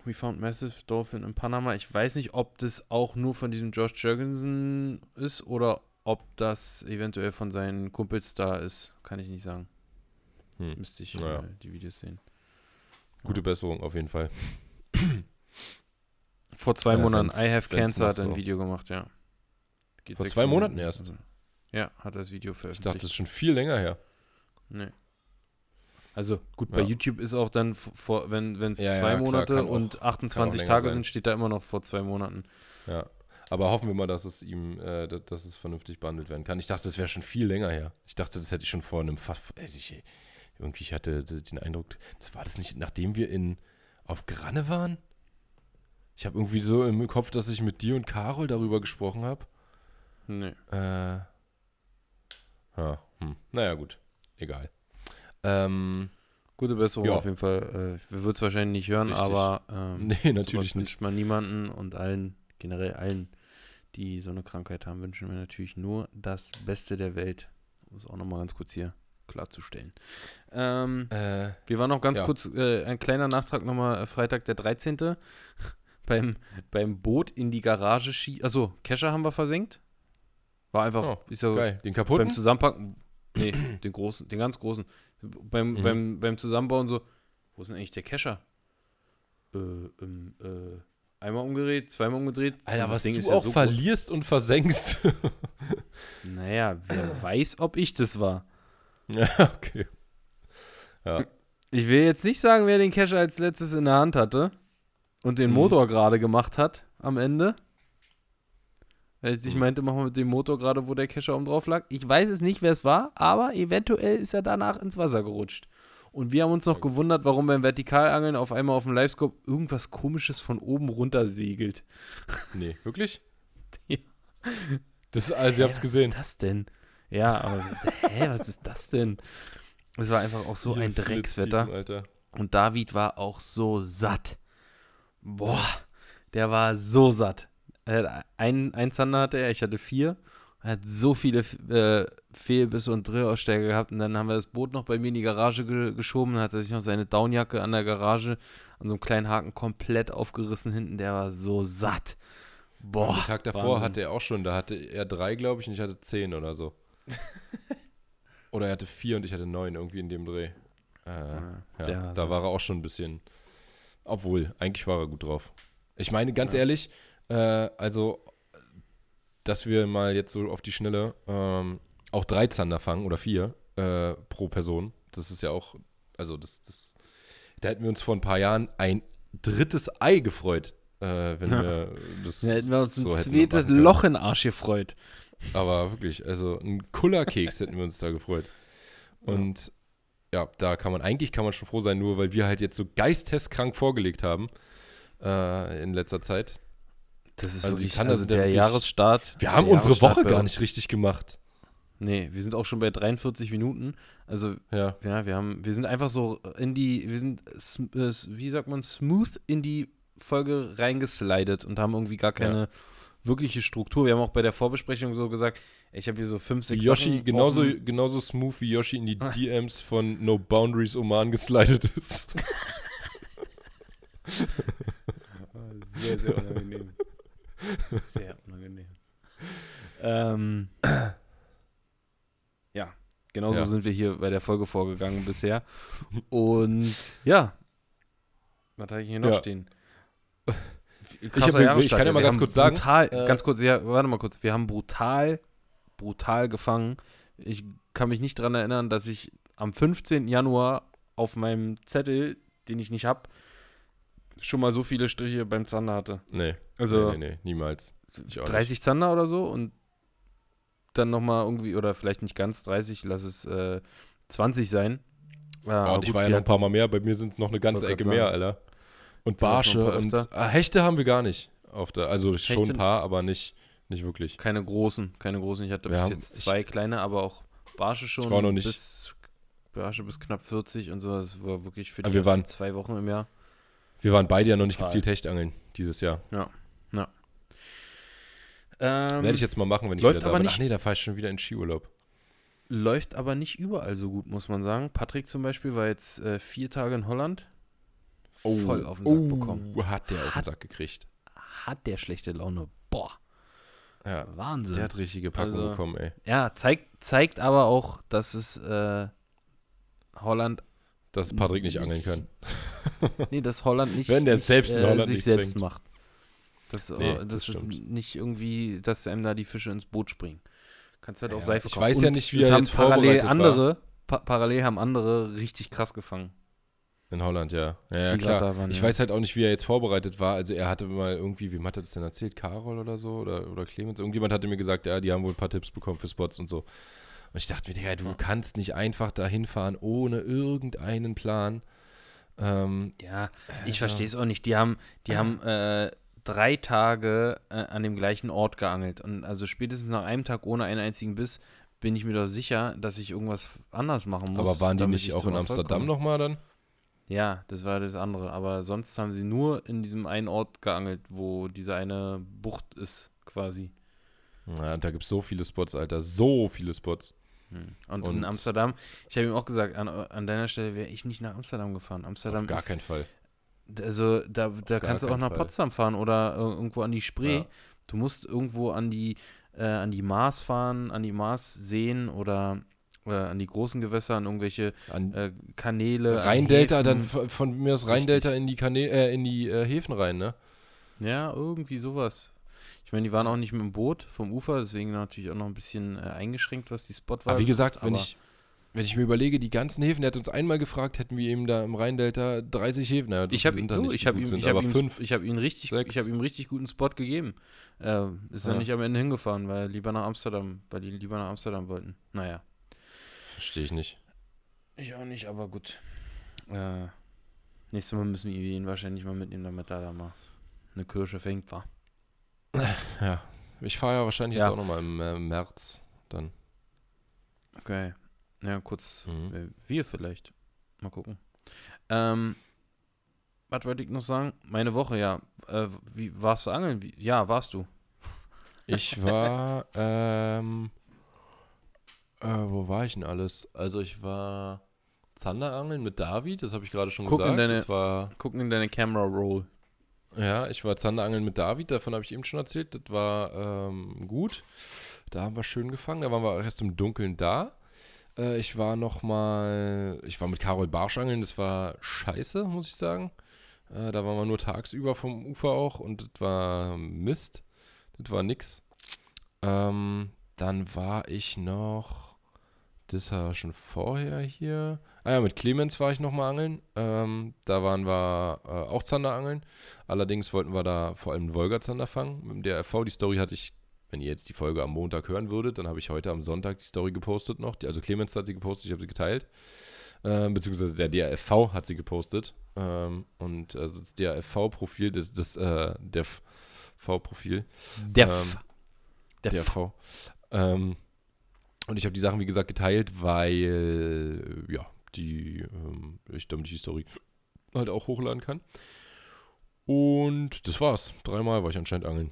Speaker 1: We Found Massive Dolphin in Panama. Ich weiß nicht, ob das auch nur von diesem Josh Jurgensen ist oder ob das eventuell von seinen Kumpels da ist. Kann ich nicht sagen. Hm. Müsste ich naja. äh, die Videos sehen.
Speaker 2: Gute ja. Besserung auf jeden Fall.
Speaker 1: Vor zwei äh, Monaten, I Have Cancer hat ein so. Video gemacht, ja.
Speaker 2: Geht Vor zwei Monaten erst? Also,
Speaker 1: ja, hat er das Video veröffentlicht.
Speaker 2: Ich dachte, das ist schon viel länger her.
Speaker 1: Nee. Also gut, bei YouTube ist auch dann vor, wenn es ja, zwei ja, Monate klar, und 28 Tage sein. sind, steht da immer noch vor zwei Monaten.
Speaker 2: Ja. Aber hoffen wir mal, dass es ihm, äh, dass es vernünftig behandelt werden kann. Ich dachte, das wäre schon viel länger her. Ich dachte, das hätte ich schon vor einem Fast. Äh, ich, irgendwie, ich hatte den Eindruck, das war das nicht, nachdem wir in auf Granne waren? Ich habe irgendwie so im Kopf, dass ich mit dir und Carol darüber gesprochen habe.
Speaker 1: Nee.
Speaker 2: Äh. Ja, hm. Naja, gut. Egal. Ähm,
Speaker 1: Gute Besserung ja. auf jeden Fall. Äh, wir würden es wahrscheinlich nicht hören, Richtig. aber ähm,
Speaker 2: nee, natürlich
Speaker 1: wünscht man niemanden und allen, generell allen, die so eine Krankheit haben, wünschen wir natürlich nur das Beste der Welt. Muss auch nochmal ganz kurz hier klarzustellen. Ähm, äh, wir waren noch ganz ja. kurz, äh, ein kleiner Nachtrag nochmal, äh, Freitag der 13. beim, beim Boot in die Garage schießen. Also, Kescher haben wir versenkt. War einfach, oh,
Speaker 2: ich so, geil. Den kaputten?
Speaker 1: Beim Zusammenpacken, nee, den großen, den ganz großen. Beim, mhm. beim, beim Zusammenbauen so, wo ist denn eigentlich der Kescher? Äh, ähm, äh, einmal umgedreht, zweimal umgedreht.
Speaker 2: Alter, was Ding du auch ja so verlierst groß. und versenkst.
Speaker 1: naja, wer weiß, ob ich das war.
Speaker 2: Ja, okay. Ja.
Speaker 1: Ich will jetzt nicht sagen, wer den Kescher als letztes in der Hand hatte und den mhm. Motor gerade gemacht hat am Ende. Ich mhm. meinte, machen wir mit dem Motor gerade, wo der Kescher oben drauf lag. Ich weiß es nicht, wer es war, aber eventuell ist er danach ins Wasser gerutscht. Und wir haben uns noch gewundert, warum beim Vertikalangeln auf einmal auf dem Livescope irgendwas komisches von oben runter segelt.
Speaker 2: Nee, wirklich? ja. Das, also, ihr habt es gesehen.
Speaker 1: Was ist das denn? Ja, aber hä, was ist das denn? Es war einfach auch so ein Dreckswetter. Und David war auch so satt. Boah, der war so satt. Ein, ein Zander hatte er, ich hatte vier. Er hat so viele äh, Fehlbisse und Drillaussteiger gehabt. Und dann haben wir das Boot noch bei mir in die Garage ge geschoben. Dann hat er sich noch seine Downjacke an der Garage an so einem kleinen Haken komplett aufgerissen hinten. Der war so satt.
Speaker 2: Boah. Den Tag davor Wahnsinn. hatte er auch schon. Da hatte er drei, glaube ich, und ich hatte zehn oder so. oder er hatte vier und ich hatte neun irgendwie in dem Dreh. Äh, ja, ja da war er auch schon ein bisschen obwohl, eigentlich war er gut drauf. Ich meine, ganz ja. ehrlich, äh, also, dass wir mal jetzt so auf die Schnelle ähm, auch drei Zander fangen oder vier äh, pro Person, das ist ja auch, also das, das, da hätten wir uns vor ein paar Jahren ein drittes Ei gefreut, äh, wenn ja. wir das.
Speaker 1: Da hätten wir uns so ein zweites Loch in Arsch gefreut.
Speaker 2: Aber wirklich, also ein Kullerkeks hätten wir uns da gefreut. Und ja, da kann man, eigentlich kann man schon froh sein, nur weil wir halt jetzt so geisteskrank vorgelegt haben äh, in letzter Zeit.
Speaker 1: Das ist also wirklich also der wirklich, Jahresstart.
Speaker 2: Wir haben unsere Woche gar nicht richtig gemacht.
Speaker 1: Nee, wir sind auch schon bei 43 Minuten. Also, ja, ja wir haben, wir sind einfach so in die, wir sind, äh, wie sagt man, smooth in die Folge reingeslidet und haben irgendwie gar keine ja. wirkliche Struktur. Wir haben auch bei der Vorbesprechung so gesagt, ich habe hier so fünf, sechs
Speaker 2: Yoshi, Sachen genauso, genauso smooth wie Yoshi in die ah. DMs von No Boundaries Oman geslidet ist.
Speaker 1: sehr, sehr unangenehm. Sehr unangenehm. Ähm, ja, genauso ja. sind wir hier bei der Folge vorgegangen bisher. Und ja, was habe ich hier noch ja. stehen?
Speaker 2: ich, hab, ich, kann ja mal ganz kurz sagen.
Speaker 1: Brutal, äh, ganz kurz, ja, warte mal kurz. Wir haben brutal brutal gefangen. Ich kann mich nicht daran erinnern, dass ich am 15. Januar auf meinem Zettel, den ich nicht habe, schon mal so viele Striche beim Zander hatte.
Speaker 2: Nee. Also nee, nee, nee niemals.
Speaker 1: 30 nicht. Zander oder so und dann nochmal irgendwie, oder vielleicht nicht ganz 30, lass es äh, 20 sein.
Speaker 2: Ja, und gut, ich war ja noch ein paar Mal mehr, bei mir sind es noch eine ganze Ecke mehr, Alter. Und Barsche und äh, Hechte haben wir gar nicht. auf der, also schon ein paar, aber nicht, nicht wirklich.
Speaker 1: Keine großen, keine großen. Ich hatte Wir bis haben, jetzt zwei ich, kleine, aber auch Barsche schon. Ich
Speaker 2: war noch nicht.
Speaker 1: Bis, Barsche bis knapp 40 und so. Das war wirklich für
Speaker 2: die wir waren,
Speaker 1: zwei Wochen im Jahr.
Speaker 2: Wir waren beide ja noch nicht gezielt Hechtangeln dieses Jahr.
Speaker 1: Ja, ja.
Speaker 2: Ähm, Werde ich jetzt mal machen, wenn ich
Speaker 1: wieder da bin.
Speaker 2: Ach nee, da fahre ich schon wieder in Skiurlaub.
Speaker 1: Läuft aber nicht überall so gut, muss man sagen. Patrick zum Beispiel war jetzt äh, vier Tage in Holland.
Speaker 2: Oh, voll auf den Sack oh, bekommen. Hat der auf den Sack gekriegt.
Speaker 1: Hat der schlechte Laune. Boah.
Speaker 2: Ja, Wahnsinn. Der hat richtige Packung also, bekommen, ey.
Speaker 1: Ja, zeigt, zeigt aber auch, dass es äh, Holland.
Speaker 2: Dass Patrick nicht angeln kann.
Speaker 1: nee, dass Holland nicht,
Speaker 2: Wenn der selbst in Holland
Speaker 1: äh, sich selbst zwingt. macht. Das,
Speaker 2: nee,
Speaker 1: äh, das, das ist nicht irgendwie, dass einem da die Fische ins Boot springen. Kannst halt auch ja, Seife
Speaker 2: Ich weiß ja nicht, wie
Speaker 1: er
Speaker 2: haben
Speaker 1: parallel andere, pa parallel haben andere richtig krass gefangen.
Speaker 2: In Holland, ja. Ja, ja klar. Waren, ich ja. weiß halt auch nicht, wie er jetzt vorbereitet war. Also er hatte mal irgendwie, wem hat er das denn erzählt? Carol oder so? Oder, oder Clemens? Irgendjemand hatte mir gesagt, ja, die haben wohl ein paar Tipps bekommen für Spots und so. Und ich dachte mir, Digga, du kannst nicht einfach da hinfahren ohne irgendeinen Plan.
Speaker 1: Ähm, ja, ich also, verstehe es auch nicht. Die haben, die haben äh, drei Tage äh, an dem gleichen Ort geangelt. Und also spätestens nach einem Tag ohne einen einzigen Biss bin ich mir doch sicher, dass ich irgendwas anders machen muss.
Speaker 2: Aber waren die nicht auch in Amsterdam nochmal dann?
Speaker 1: Ja, das war das andere. Aber sonst haben sie nur in diesem einen Ort geangelt, wo diese eine Bucht ist, quasi.
Speaker 2: Ja, da gibt es so viele Spots, Alter. So viele Spots.
Speaker 1: Hm. Und, Und, in Amsterdam, ich habe ihm auch gesagt, an, an deiner Stelle wäre ich nicht nach Amsterdam gefahren. Amsterdam
Speaker 2: Auf gar
Speaker 1: ist,
Speaker 2: keinen Fall.
Speaker 1: Also da, da kannst du auch nach Fall. Potsdam fahren oder irgendwo an die Spree. Ja. Du musst irgendwo an die, äh, an die Maas fahren, an die Maas-Seen oder äh, an die großen Gewässer, an irgendwelche an äh, Kanäle.
Speaker 2: Rheindelta, dann von mir aus Rheindelta in die, Kanä äh, in die äh, Häfen rein, ne?
Speaker 1: Ja, irgendwie sowas. Ich meine, die waren auch nicht mit dem Boot vom Ufer, deswegen natürlich auch noch ein bisschen äh, eingeschränkt, was die Spot war.
Speaker 2: Aber wie gesagt, wenn ich, wenn ich mir überlege, die ganzen Häfen, der hat uns einmal gefragt, hätten wir ihm da im Rheindelta 30 Häfen. Ja,
Speaker 1: ich habe ihn, ich hab ihm, sind, ich ihm, fünf, ich hab ihn richtig, sechs. ich habe ihm richtig guten Spot gegeben. Äh, ist ja. dann nicht am Ende hingefahren, weil er lieber nach Amsterdam, weil die lieber nach Amsterdam wollten. Naja.
Speaker 2: Verstehe ich nicht.
Speaker 1: Ich auch nicht, aber gut. Äh, nächstes Mal müssen wir ihn wahrscheinlich mal mitnehmen, damit er da mal eine Kirsche fängt, war.
Speaker 2: Ja. Ich fahre ja wahrscheinlich ja. jetzt auch nochmal im äh, März dann.
Speaker 1: Okay. Ja, kurz mhm. äh, wir vielleicht. Mal gucken. Ähm, was wollte ich noch sagen? Meine Woche, ja. Äh, wie warst du angeln? Wie, ja, warst du.
Speaker 2: Ich war, ähm, äh, wo war ich denn alles? Also ich war Zanderangeln mit David, das habe ich gerade schon
Speaker 1: guck
Speaker 2: gesagt.
Speaker 1: In deine,
Speaker 2: das war,
Speaker 1: gucken in deine Camera Roll.
Speaker 2: Ja, ich war Zanderangeln mit David, davon habe ich eben schon erzählt. Das war ähm, gut. Da haben wir schön gefangen. Da waren wir erst im Dunkeln da. Äh, ich war noch mal, ich war mit Carol Barsch angeln, das war scheiße, muss ich sagen. Äh, da waren wir nur tagsüber vom Ufer auch und das war Mist. Das war nix. Ähm, dann war ich noch, das war schon vorher hier. Ah ja, mit Clemens war ich noch mal angeln. Ähm, da waren wir äh, auch Zander angeln. Allerdings wollten wir da vor allem einen Wolga-Zander fangen. Mit dem DRV, die Story hatte ich wenn ihr jetzt die Folge am Montag hören würdet, dann habe ich heute am Sonntag die Story gepostet noch. Die, also Clemens hat sie gepostet, ich habe sie geteilt. Äh, beziehungsweise der DAFV hat sie gepostet. Ähm, und also das DAFV-Profil, das, das äh, DEF-V-Profil.
Speaker 1: DEF.
Speaker 2: Ähm, DEF. Ähm, und ich habe die Sachen, wie gesagt, geteilt, weil, ja, die, ähm, ich damit die Story halt auch hochladen kann. Und das war's. Dreimal war ich anscheinend angeln.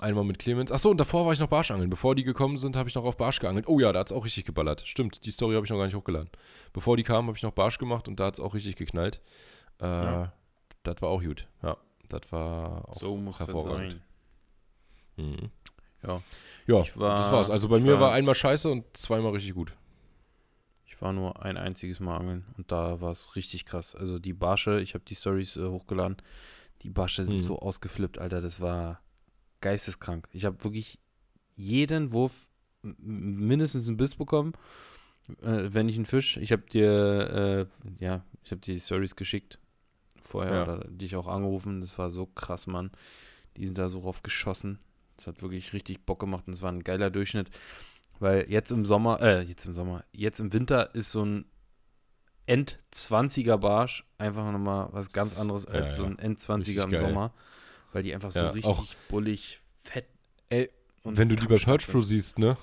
Speaker 2: Einmal mit Clemens. Achso, und davor war ich noch Barschangeln. Bevor die gekommen sind, habe ich noch auf Barsch geangelt. Oh ja, da hat es auch richtig geballert. Stimmt, die Story habe ich noch gar nicht hochgeladen. Bevor die kamen, habe ich noch Barsch gemacht und da hat es auch richtig geknallt. Äh, ja. Das war auch gut. Ja, das war auch
Speaker 1: so muss hervorragend.
Speaker 2: sein. Mhm.
Speaker 1: Ja,
Speaker 2: ja war, das war's. Also bei mir war, war einmal scheiße und zweimal richtig gut.
Speaker 1: Ich war nur ein einziges Mal angeln und da war es richtig krass. Also die Barsche, ich habe die Stories äh, hochgeladen. Die Barsche sind mhm. so ausgeflippt, Alter. Das war geisteskrank. Ich habe wirklich jeden Wurf mindestens einen Biss bekommen, äh, wenn ich einen Fisch. Ich habe dir, äh, ja, ich habe die Stories geschickt vorher, ja. oder dich auch angerufen. Das war so krass, Mann. Die sind da so drauf geschossen. Das hat wirklich richtig Bock gemacht und es war ein geiler Durchschnitt. Weil jetzt im Sommer, äh, jetzt im Sommer, jetzt im Winter ist so ein End-20er Barsch einfach nochmal was ganz anderes als ja, ja. so ein End-20er im geil. Sommer. weil die einfach so ja, richtig bullig, fett.
Speaker 2: Ey, wenn du die bei Purge Pro siehst, ne?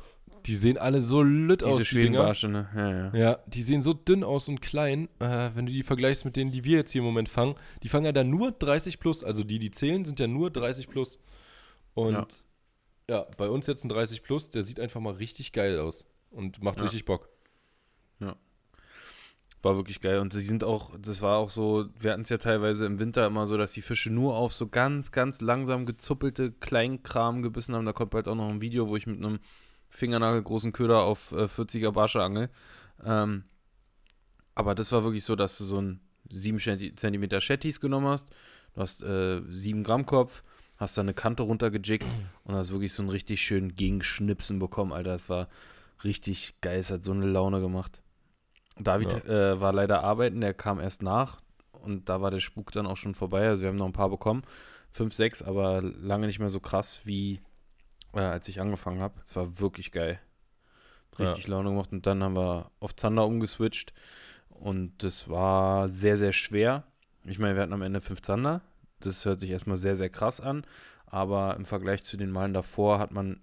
Speaker 2: Die sehen alle so lütt
Speaker 1: Diese
Speaker 2: aus.
Speaker 1: Diese Schwedenbarsche, ne? Ja, ja.
Speaker 2: ja, die sehen so dünn aus und klein. Äh, wenn du die vergleichst mit denen, die wir jetzt hier im Moment fangen, die fangen ja da nur 30 plus. Also die, die zählen, sind ja nur 30 plus. Und ja, ja bei uns jetzt ein 30 plus, der sieht einfach mal richtig geil aus und macht ja. richtig Bock.
Speaker 1: Ja. War wirklich geil. Und sie sind auch, das war auch so, wir hatten es ja teilweise im Winter immer so, dass die Fische nur auf so ganz, ganz langsam gezuppelte Kleinkram gebissen haben. Da kommt bald auch noch ein Video, wo ich mit einem fingernagelgroßen Köder auf äh, 40er Barsche angel. Ähm, aber das war wirklich so, dass du so ein 7 cm Shetties genommen hast. Du hast äh, 7 Gramm Kopf, hast da eine Kante runtergejickt und hast wirklich so einen richtig schönen Gegenschnipsen bekommen, Alter. Das war richtig geil. Es hat so eine Laune gemacht. David ja. äh, war leider arbeiten, der kam erst nach und da war der Spuk dann auch schon vorbei. Also wir haben noch ein paar bekommen, fünf, sechs, aber lange nicht mehr so krass wie äh, als ich angefangen habe. Es war wirklich geil. Richtig ja. Laune gemacht und dann haben wir auf Zander umgeswitcht und das war sehr, sehr schwer. Ich meine, wir hatten am Ende fünf Zander. Das hört sich erstmal sehr, sehr krass an, aber im Vergleich zu den Malen davor hat man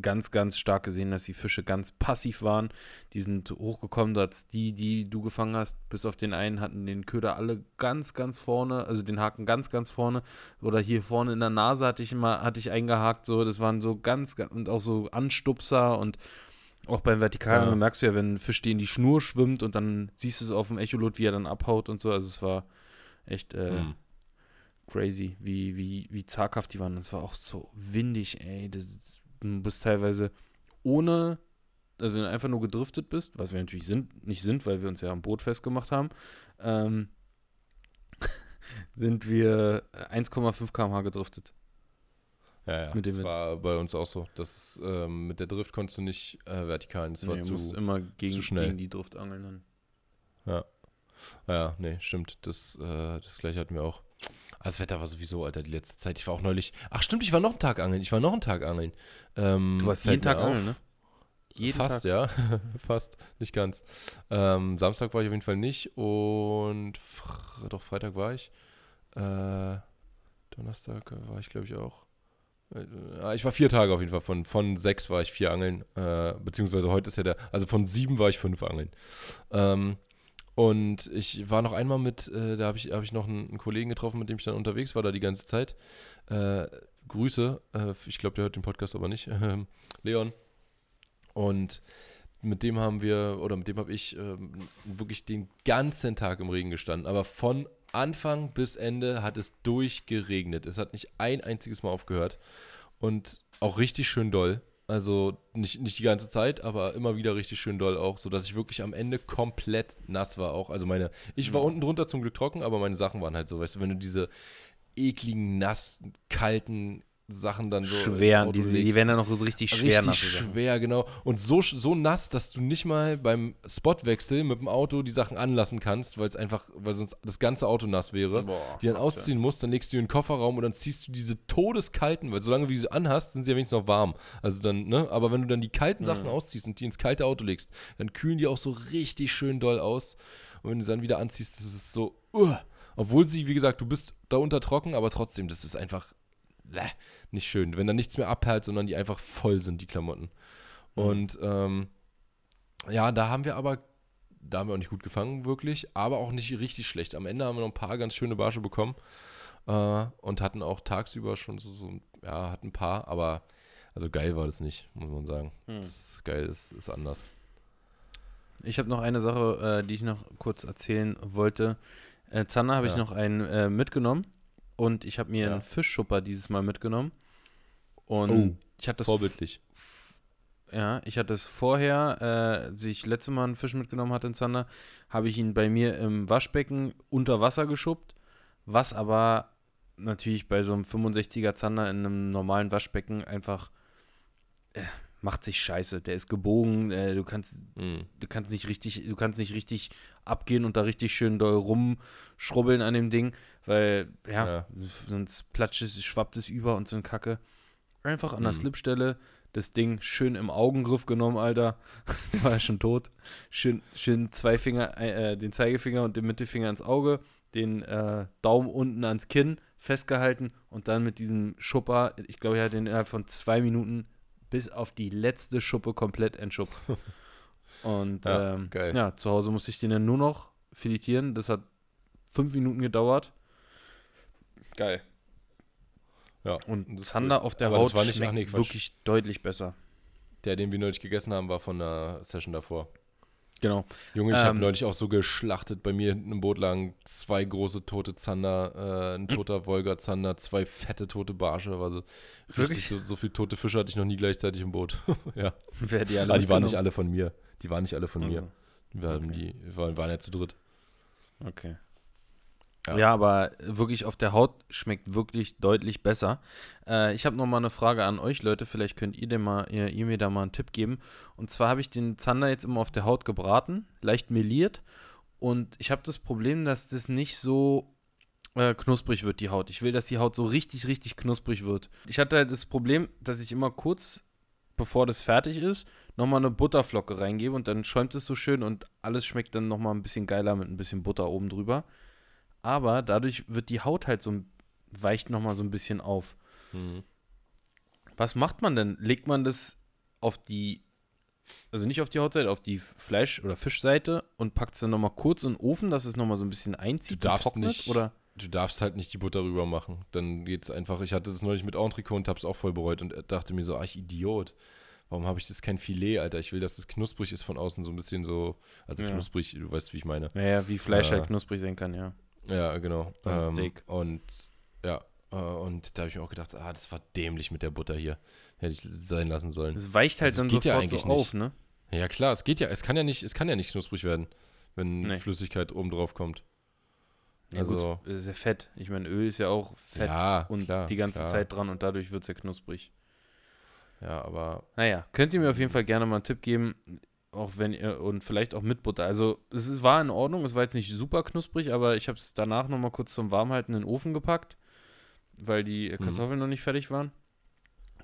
Speaker 1: ganz, ganz stark gesehen, dass die Fische ganz passiv waren. Die sind hochgekommen, dass die, die du gefangen hast, bis auf den einen, hatten den Köder alle ganz, ganz vorne, also den Haken ganz, ganz vorne. Oder hier vorne in der Nase hatte ich immer, hatte ich eingehakt, so, das waren so ganz, und auch so Anstupser und auch beim Vertikalen, ja. merkst du ja, wenn ein Fisch dir in die Schnur schwimmt und dann siehst du es auf dem Echolot, wie er dann abhaut und so. Also es war echt äh, mhm. Crazy, wie, wie, wie zaghaft die waren. Es war auch so windig, ey. Das Du bist teilweise ohne, also wenn du einfach nur gedriftet bist, was wir natürlich sind, nicht sind, weil wir uns ja am Boot festgemacht haben, ähm, sind wir 1,5 km/h gedriftet.
Speaker 2: Ja, ja, mit das war bei uns auch so. Das ist, ähm, mit der Drift konntest du nicht äh, vertikal. Das nee, war zu, musst
Speaker 1: immer gegen, zu schnell. gegen die Drift angeln dann.
Speaker 2: Ja. Ja, nee, stimmt. Das, äh, das gleiche hatten wir auch. Das Wetter war sowieso, Alter, die letzte Zeit. Ich war auch neulich. Ach, stimmt, ich war noch einen Tag angeln. Ich war noch einen Tag angeln.
Speaker 1: Ähm, du warst jeden Tag angeln, ne?
Speaker 2: Jeden Fast, Tag. ja. Fast. Nicht ganz. Ähm, Samstag war ich auf jeden Fall nicht. Und Fr doch, Freitag war ich. Äh, Donnerstag war ich, glaube ich, auch. Äh, ich war vier Tage auf jeden Fall. Von, von sechs war ich vier Angeln. Äh, beziehungsweise heute ist ja der. Also von sieben war ich fünf Angeln. Ähm, und ich war noch einmal mit, äh, da habe ich, hab ich noch einen, einen, Kollegen getroffen, mit dem ich dann unterwegs war, da die ganze Zeit. Äh, Grüße, äh, ich glaube, der hört den Podcast aber nicht. Ähm, Leon. Und mit dem haben wir, oder mit dem habe ich ähm, wirklich den ganzen Tag im Regen gestanden. Aber von Anfang bis Ende hat es durchgeregnet. Es hat nicht ein einziges Mal aufgehört. Und auch richtig schön doll. Also nicht, nicht die ganze Zeit, aber immer wieder richtig schön doll auch, sodass ich wirklich am Ende komplett nass war auch. Also meine, ich war ja. unten drunter zum Glück trocken, aber meine Sachen waren halt so, weißt du, wenn du diese ekligen, nass, kalten Sachen dann so.
Speaker 1: Schwer, die, die werden dann noch so richtig schwer
Speaker 2: richtig nass. schwer, genau. Und so, so nass, dass du nicht mal beim Spotwechsel mit dem Auto die Sachen anlassen kannst, weil es einfach, weil sonst das ganze Auto nass wäre. Boah, die dann ausziehen musst, dann legst du in den Kofferraum und dann ziehst du diese todeskalten, weil solange wie sie anhast, sind sie ja wenigstens noch warm. Also dann, ne? Aber wenn du dann die kalten mhm. Sachen ausziehst und die ins kalte Auto legst, dann kühlen die auch so richtig schön doll aus. Und wenn du sie dann wieder anziehst, das ist so, uh, obwohl sie, wie gesagt, du bist da unter trocken, aber trotzdem, das ist einfach bleh, nicht schön. Wenn da nichts mehr abhält, sondern die einfach voll sind, die Klamotten. Mhm. Und ähm, ja, da haben wir aber, da haben wir auch nicht gut gefangen, wirklich, aber auch nicht richtig schlecht. Am Ende haben wir noch ein paar ganz schöne Barsche bekommen äh, und hatten auch tagsüber schon so, so, ja, hatten ein paar, aber also geil war das nicht, muss man sagen. Mhm. Das geil ist, ist anders.
Speaker 1: Ich habe noch eine Sache, äh, die ich noch kurz erzählen wollte. Äh, Zander habe ja. ich noch einen äh, mitgenommen. Und ich habe mir ja. einen Fischschupper dieses Mal mitgenommen. Und oh, ich hatte das.
Speaker 2: Vorbildlich.
Speaker 1: Ja, ich hatte es vorher, äh, als ich letzte Mal einen Fisch mitgenommen hatte in Zander, habe ich ihn bei mir im Waschbecken unter Wasser geschubbt, was aber natürlich bei so einem 65er Zander in einem normalen Waschbecken einfach äh, macht sich scheiße. Der ist gebogen, äh, du kannst, mm. du kannst nicht richtig, du kannst nicht richtig abgehen und da richtig schön doll rumschrubbeln an dem Ding, weil, ja, ja. sonst platscht es, schwappt es über und so eine Kacke. Einfach an der mhm. Slipstelle das Ding schön im Augengriff genommen, Alter. der war ja schon tot. Schön, schön zwei Finger, äh, den Zeigefinger und den Mittelfinger ins Auge, den äh, Daumen unten ans Kinn, festgehalten und dann mit diesem Schupper, ich glaube, er hat den innerhalb von zwei Minuten bis auf die letzte Schuppe komplett entschuppt. Und ja, ähm, ja, zu Hause musste ich den dann nur noch filetieren. Das hat fünf Minuten gedauert. Geil. Ja. Und Zander auf der Haut nicht, schmeckt nee, wirklich deutlich besser.
Speaker 2: Der, den wir neulich gegessen haben, war von der Session davor.
Speaker 1: Genau.
Speaker 2: Junge, ich ähm, habe neulich auch so geschlachtet. Bei mir in einem Boot lagen zwei große tote Zander, äh, ein hm. toter Wolga-Zander, zwei fette tote Barsche. Also wirklich so, so viel tote Fische hatte ich noch nie gleichzeitig im Boot. ja. Wer die alle? Ah, die waren nicht alle von mir. Die waren nicht alle von also. mir. Wir okay. die waren, waren ja zu dritt.
Speaker 1: Okay. Ja. ja. aber wirklich auf der Haut schmeckt wirklich deutlich besser. Äh, ich habe noch mal eine Frage an euch, Leute. Vielleicht könnt ihr, mal, ihr, ihr, mir da mal einen Tipp geben. Und zwar habe ich den Zander jetzt immer auf der Haut gebraten, leicht meliert. Und ich habe das Problem, dass das nicht so äh, knusprig wird, die Haut. Ich will, dass die Haut so richtig, richtig knusprig wird. Ich hatte halt das Problem, dass ich immer kurz, bevor das fertig ist, nochmal eine Butterflocke reingebe und dann schäumt es so schön und alles schmeckt dann nochmal ein bisschen geiler mit ein bisschen Butter oben drüber aber dadurch wird die Haut halt so weicht noch mal so ein bisschen auf. Mhm. Was macht man denn? Legt man das auf die, also nicht auf die Hautseite, auf die Fleisch- oder Fischseite und packt es dann noch mal kurz in den Ofen, dass es noch mal so ein bisschen einzieht?
Speaker 2: Du darfst trocknet, nicht, oder? Du darfst halt nicht die Butter rüber machen. Dann geht es einfach. Ich hatte das neulich mit Entrecot und hab's auch voll bereut und dachte mir so, ach Idiot. Warum habe ich das kein Filet, Alter? Ich will, dass das knusprig ist von außen, so ein bisschen so, also ja. knusprig, du weißt, wie ich meine.
Speaker 1: Ja, ja wie Fleisch äh, halt knusprig sein kann, ja.
Speaker 2: Ja, genau. Ähm, Steak. Und ja, äh, und da habe ich mir auch gedacht, ah, das war dämlich mit der Butter hier. Hätte ich sein lassen sollen.
Speaker 1: Es weicht halt also, dann sofort ja so auf, ne?
Speaker 2: Ja, klar, es geht ja, es kann ja nicht, es kann ja nicht knusprig werden, wenn nee. Flüssigkeit oben drauf kommt.
Speaker 1: Ja, also, gut, ist ja Fett. Ich meine, Öl ist ja auch Fett ja, und klar, die ganze klar. Zeit dran und dadurch wird es ja knusprig.
Speaker 2: Ja, aber.
Speaker 1: Naja, könnt ihr mir auf jeden Fall gerne mal einen Tipp geben. Auch wenn ihr, und vielleicht auch mit Butter. Also, es ist, war in Ordnung, es war jetzt nicht super knusprig, aber ich habe es danach nochmal kurz zum Warmhalten in den Ofen gepackt, weil die mhm. Kartoffeln mhm. noch nicht fertig waren.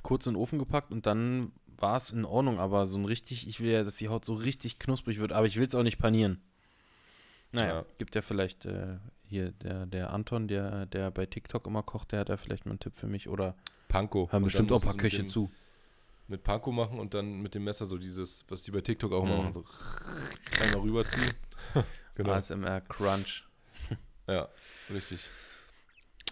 Speaker 1: Kurz in den Ofen gepackt und dann war es in Ordnung, aber so ein richtig, ich will ja, dass die Haut so richtig knusprig wird, aber ich will es auch nicht panieren. Naja, ja. gibt ja vielleicht äh, hier der, der Anton, der, der bei TikTok immer kocht, der hat da vielleicht mal einen Tipp für mich oder
Speaker 2: Panko.
Speaker 1: Haben bestimmt auch ein paar Köche zu
Speaker 2: mit Panko machen und dann mit dem Messer so dieses, was die bei TikTok auch immer mhm. machen, so einmal rüberziehen.
Speaker 1: genau. ASMR Crunch.
Speaker 2: ja, richtig.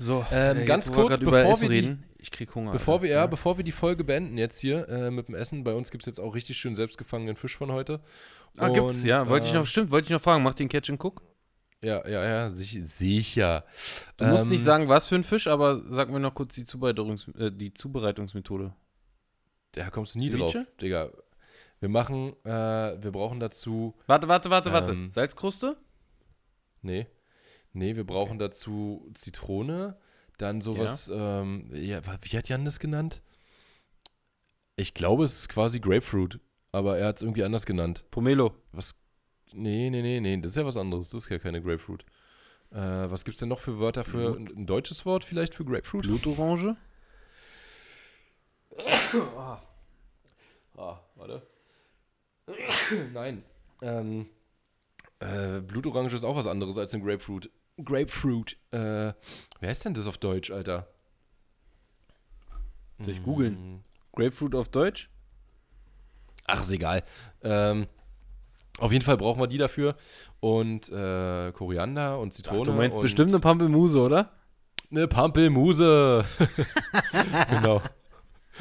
Speaker 1: So, ähm, äh, ganz kurz, bevor wir reden, die, ich krieg Hunger.
Speaker 2: Bevor wir, ja, ja, bevor wir die Folge beenden jetzt hier äh, mit dem Essen, bei uns gibt es jetzt auch richtig schön selbstgefangenen Fisch von heute.
Speaker 1: Ah, und, gibt's, ja, wollte ich noch, stimmt, wollte ich noch fragen, macht den Catch and Cook?
Speaker 2: Ja, ja, ja, sicher. sicher.
Speaker 1: Du ähm, musst nicht ähm, sagen, was für ein Fisch, aber sag mir noch kurz die, Zubereitungs äh, die Zubereitungsmethode.
Speaker 2: Da kommst du nie Ceviche? drauf, Digga. Wir machen, äh, wir brauchen dazu.
Speaker 1: Warte, warte, warte, ähm, warte. Salzkruste?
Speaker 2: Nee. Nee, wir brauchen okay. dazu Zitrone, dann sowas, ja. Ähm, ja, wie hat Jan das genannt? Ich glaube, es ist quasi Grapefruit, aber er hat es irgendwie anders genannt.
Speaker 1: Pomelo.
Speaker 2: Was? Nee, nee, nee, nee, das ist ja was anderes. Das ist ja keine Grapefruit. Äh, was gibt es denn noch für Wörter für ein, ein deutsches Wort vielleicht für Grapefruit?
Speaker 1: Blutorange?
Speaker 2: Ah. warte. Nein. Ähm, äh, Blutorange ist auch was anderes als ein Grapefruit. Grapefruit. Äh, wer ist denn das auf Deutsch, Alter?
Speaker 1: Soll ich googeln? Mm. Grapefruit auf Deutsch?
Speaker 2: Ach, ist egal. Ähm, auf jeden Fall brauchen wir die dafür. Und äh, Koriander und Zitrone. Ach,
Speaker 1: du meinst bestimmt eine Pampelmuse, oder?
Speaker 2: Eine Pampelmuse. genau.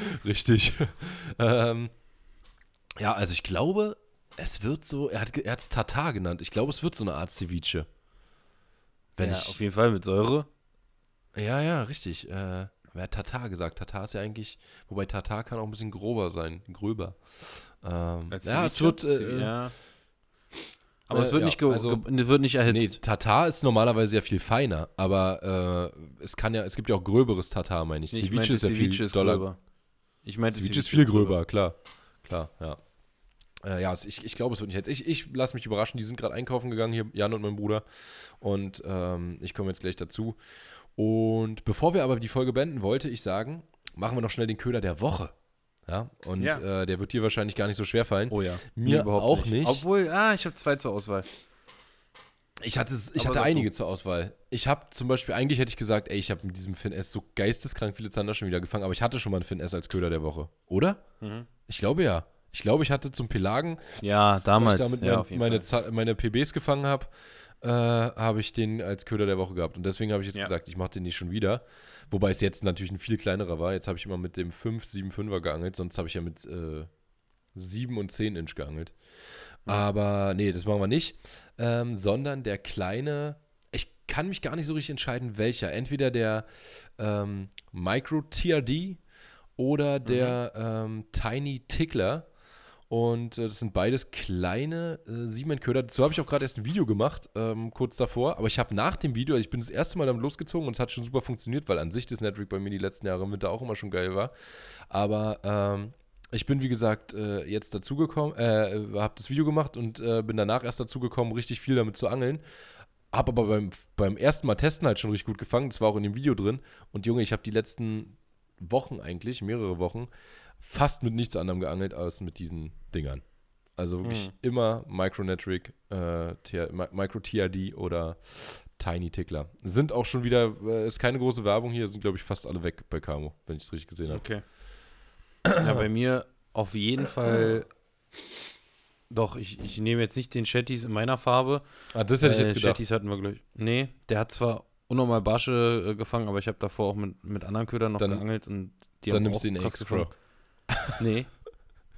Speaker 2: Richtig. ähm, ja, also ich glaube, es wird so, er hat es Tatar genannt. Ich glaube, es wird so eine Art Ceviche.
Speaker 1: Wenn ja, ich, auf jeden Fall mit Säure.
Speaker 2: Ja, ja, richtig. Äh, wer hat Tatar gesagt? Tatar ist ja eigentlich, wobei Tatar kann auch ein bisschen grober sein, gröber. Ähm, ja, es wird. Äh, ja.
Speaker 1: Aber äh, es wird, ja, nicht also, wird nicht erhitzt.
Speaker 2: Nee, Tatar ist normalerweise ja viel feiner, aber äh, es kann ja, es gibt ja auch gröberes Tatar, meine ich.
Speaker 1: Nee, Ceviche ich ist ja Ceviche viel ist doller. Gröber.
Speaker 2: Ich meine, Ceviche ist viel gröber, gröber, klar. Klar, ja. Äh, ja, ich, ich glaube, es wird nicht jetzt. Ich, ich lasse mich überraschen. Die sind gerade einkaufen gegangen, hier Jan und mein Bruder. Und ähm, ich komme jetzt gleich dazu. Und bevor wir aber die Folge beenden, wollte ich sagen, machen wir noch schnell den Köder der Woche. Ja, und ja. Äh, der wird dir wahrscheinlich gar nicht so schwer fallen.
Speaker 1: Oh ja.
Speaker 2: Mir auch nicht. nicht.
Speaker 1: Obwohl, ah, ich habe zwei zur Auswahl.
Speaker 2: Ich hatte, ich hatte einige zur Auswahl. Ich habe zum Beispiel, eigentlich hätte ich gesagt, ey, ich habe mit diesem Finn S so geisteskrank viele Zander schon wieder gefangen, aber ich hatte schon mal einen Finn S als Köder der Woche, oder? Mhm. Ich glaube ja. Ich glaube, ich hatte zum Pelagen,
Speaker 1: ja, damals,
Speaker 2: ich damit
Speaker 1: ja,
Speaker 2: mein, meine, meine PBs gefangen habe, äh, habe ich den als Köder der Woche gehabt. Und deswegen habe ich jetzt ja. gesagt, ich mache den nicht schon wieder. Wobei es jetzt natürlich ein viel kleinerer war. Jetzt habe ich immer mit dem 5, 7, 5er geangelt, sonst habe ich ja mit äh, 7 und 10 Inch geangelt. Aber nee, das machen wir nicht. Ähm, sondern der kleine, ich kann mich gar nicht so richtig entscheiden, welcher. Entweder der ähm, Micro TRD oder der mhm. ähm, Tiny Tickler. Und äh, das sind beides kleine äh, Siemens-Köder. Dazu habe ich auch gerade erst ein Video gemacht, ähm, kurz davor. Aber ich habe nach dem Video, also ich bin das erste Mal damit losgezogen und es hat schon super funktioniert, weil an sich das Netrig bei mir die letzten Jahre im Winter auch immer schon geil war. Aber ähm, ich bin, wie gesagt, äh, jetzt dazugekommen, äh, habe das Video gemacht und äh, bin danach erst dazugekommen, richtig viel damit zu angeln. Hab aber beim, beim ersten Mal testen halt schon richtig gut gefangen. Das war auch in dem Video drin. Und Junge, ich habe die letzten Wochen eigentlich, mehrere Wochen, fast mit nichts anderem geangelt als mit diesen Dingern. Also wirklich hm. immer Micronetric, äh, Micro TRD oder Tiny Tickler. Sind auch schon wieder, äh, ist keine große Werbung hier, sind glaube ich fast alle weg bei Camo, wenn ich es richtig gesehen habe.
Speaker 1: Okay. Ja, bei mir auf jeden Fall. Doch, ich, ich nehme jetzt nicht den Shetties in meiner Farbe.
Speaker 2: Ah, das hätte ich jetzt
Speaker 1: äh,
Speaker 2: gedacht.
Speaker 1: Shetties hatten wir gleich. Nee, der hat zwar unnormal Barsche äh, gefangen, aber ich habe davor auch mit, mit anderen Ködern noch
Speaker 2: dann,
Speaker 1: geangelt und
Speaker 2: die dann haben nimmst auch du den krass gefangen.
Speaker 1: nee.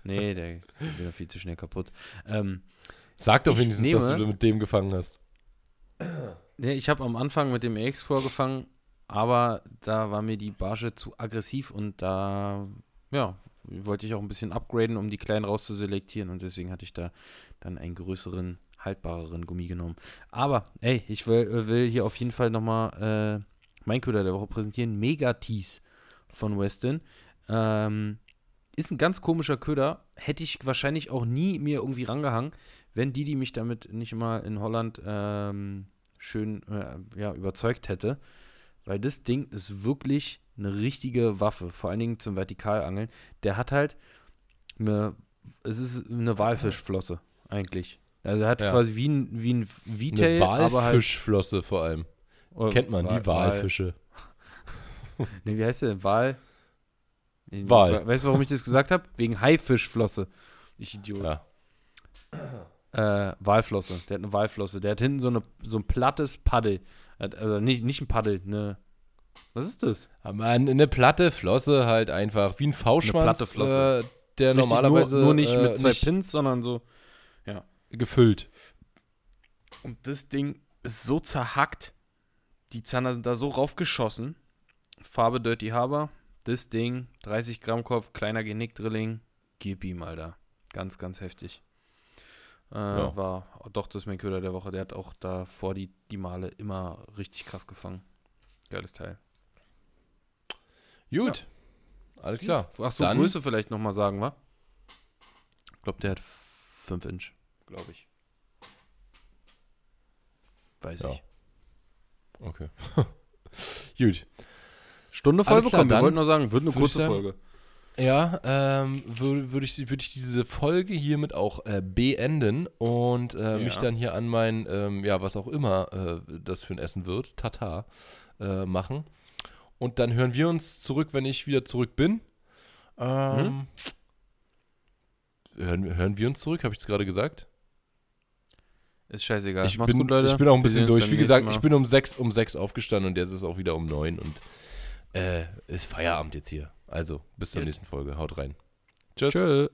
Speaker 1: Nee, der ist wieder viel zu schnell kaputt. Ähm,
Speaker 2: Sag doch wenigstens, nehme, dass du mit dem gefangen hast.
Speaker 1: Nee, ich habe am Anfang mit dem X-Pro gefangen, aber da war mir die Barsche zu aggressiv und da ja, wollte ich auch ein bisschen upgraden, um die kleinen rauszuselektieren und deswegen hatte ich da dann einen größeren, haltbareren Gummi genommen. Aber, ey, ich will, äh, will hier auf jeden Fall nochmal äh, mein Köder der Woche präsentieren. Mega Tease von Weston. Ähm, ist ein ganz komischer Köder. Hätte ich wahrscheinlich auch nie mir irgendwie rangehangen, wenn die, die mich damit nicht immer in Holland ähm, schön äh, ja, überzeugt hätte. Weil das Ding ist wirklich eine richtige Waffe, vor allen Dingen zum Vertikalangeln. Der hat halt eine, es ist eine Walfischflosse eigentlich. Also er hat ja. quasi wie ein, wie ein V-Tail,
Speaker 2: eine Walfischflosse halt, vor allem. Oh, Kennt man, Wal, die Walfische.
Speaker 1: Wal. nee, wie heißt der? Wal?
Speaker 2: Wal.
Speaker 1: Weißt du, warum ich das gesagt habe? Wegen Haifischflosse. Ich Idiot. Ja. Äh, Walflosse. Der hat eine Walflosse. Der hat hinten so, eine, so ein plattes Paddel. Also nicht, nicht ein Paddel, eine was ist das?
Speaker 2: Aber eine platte Flosse halt einfach, wie ein V-Schwanz. Eine platte Flosse. Äh, der
Speaker 1: Richtig,
Speaker 2: normalerweise.
Speaker 1: Nur, nur nicht äh, mit zwei nicht Pins, sondern so. Ja.
Speaker 2: Gefüllt.
Speaker 1: Und das Ding ist so zerhackt. Die Zander sind da so raufgeschossen. Farbe Dirty Harbor. Das Ding, 30 Gramm Kopf, kleiner Genickdrilling. Gib ihm, Alter. Ganz, ganz heftig. Äh, ja. War doch das mein Köder der Woche. Der hat auch da vor die, die Male immer richtig krass gefangen. Geiles Teil.
Speaker 2: Gut. Ja. Alles klar.
Speaker 1: Ach so, Dann, Größe vielleicht nochmal sagen, wa? Ich glaube, der hat 5 Inch, glaube ich. Weiß ja. ich.
Speaker 2: Okay. Gut.
Speaker 1: Stunde voll bekommen. Wir wollten nur sagen, wird eine kurze Folge.
Speaker 2: Ja, ähm, würde würd ich, würd ich diese Folge hiermit auch äh, beenden und äh, ja. mich dann hier an mein, ähm, ja, was auch immer äh, das für ein Essen wird, Tata, äh, machen. Und dann hören wir uns zurück, wenn ich wieder zurück bin. Ähm, hm? hören, hören wir uns zurück, habe ich es gerade gesagt?
Speaker 1: Ist scheißegal.
Speaker 2: Ich bin, gut, ich bin auch ein bisschen durch. Wie gesagt, ich bin um sechs, um sechs aufgestanden und jetzt ist es auch wieder um neun und äh, ist Feierabend jetzt hier. Also, bis zur ja. nächsten Folge. Haut rein.
Speaker 1: Tschüss. Tschö.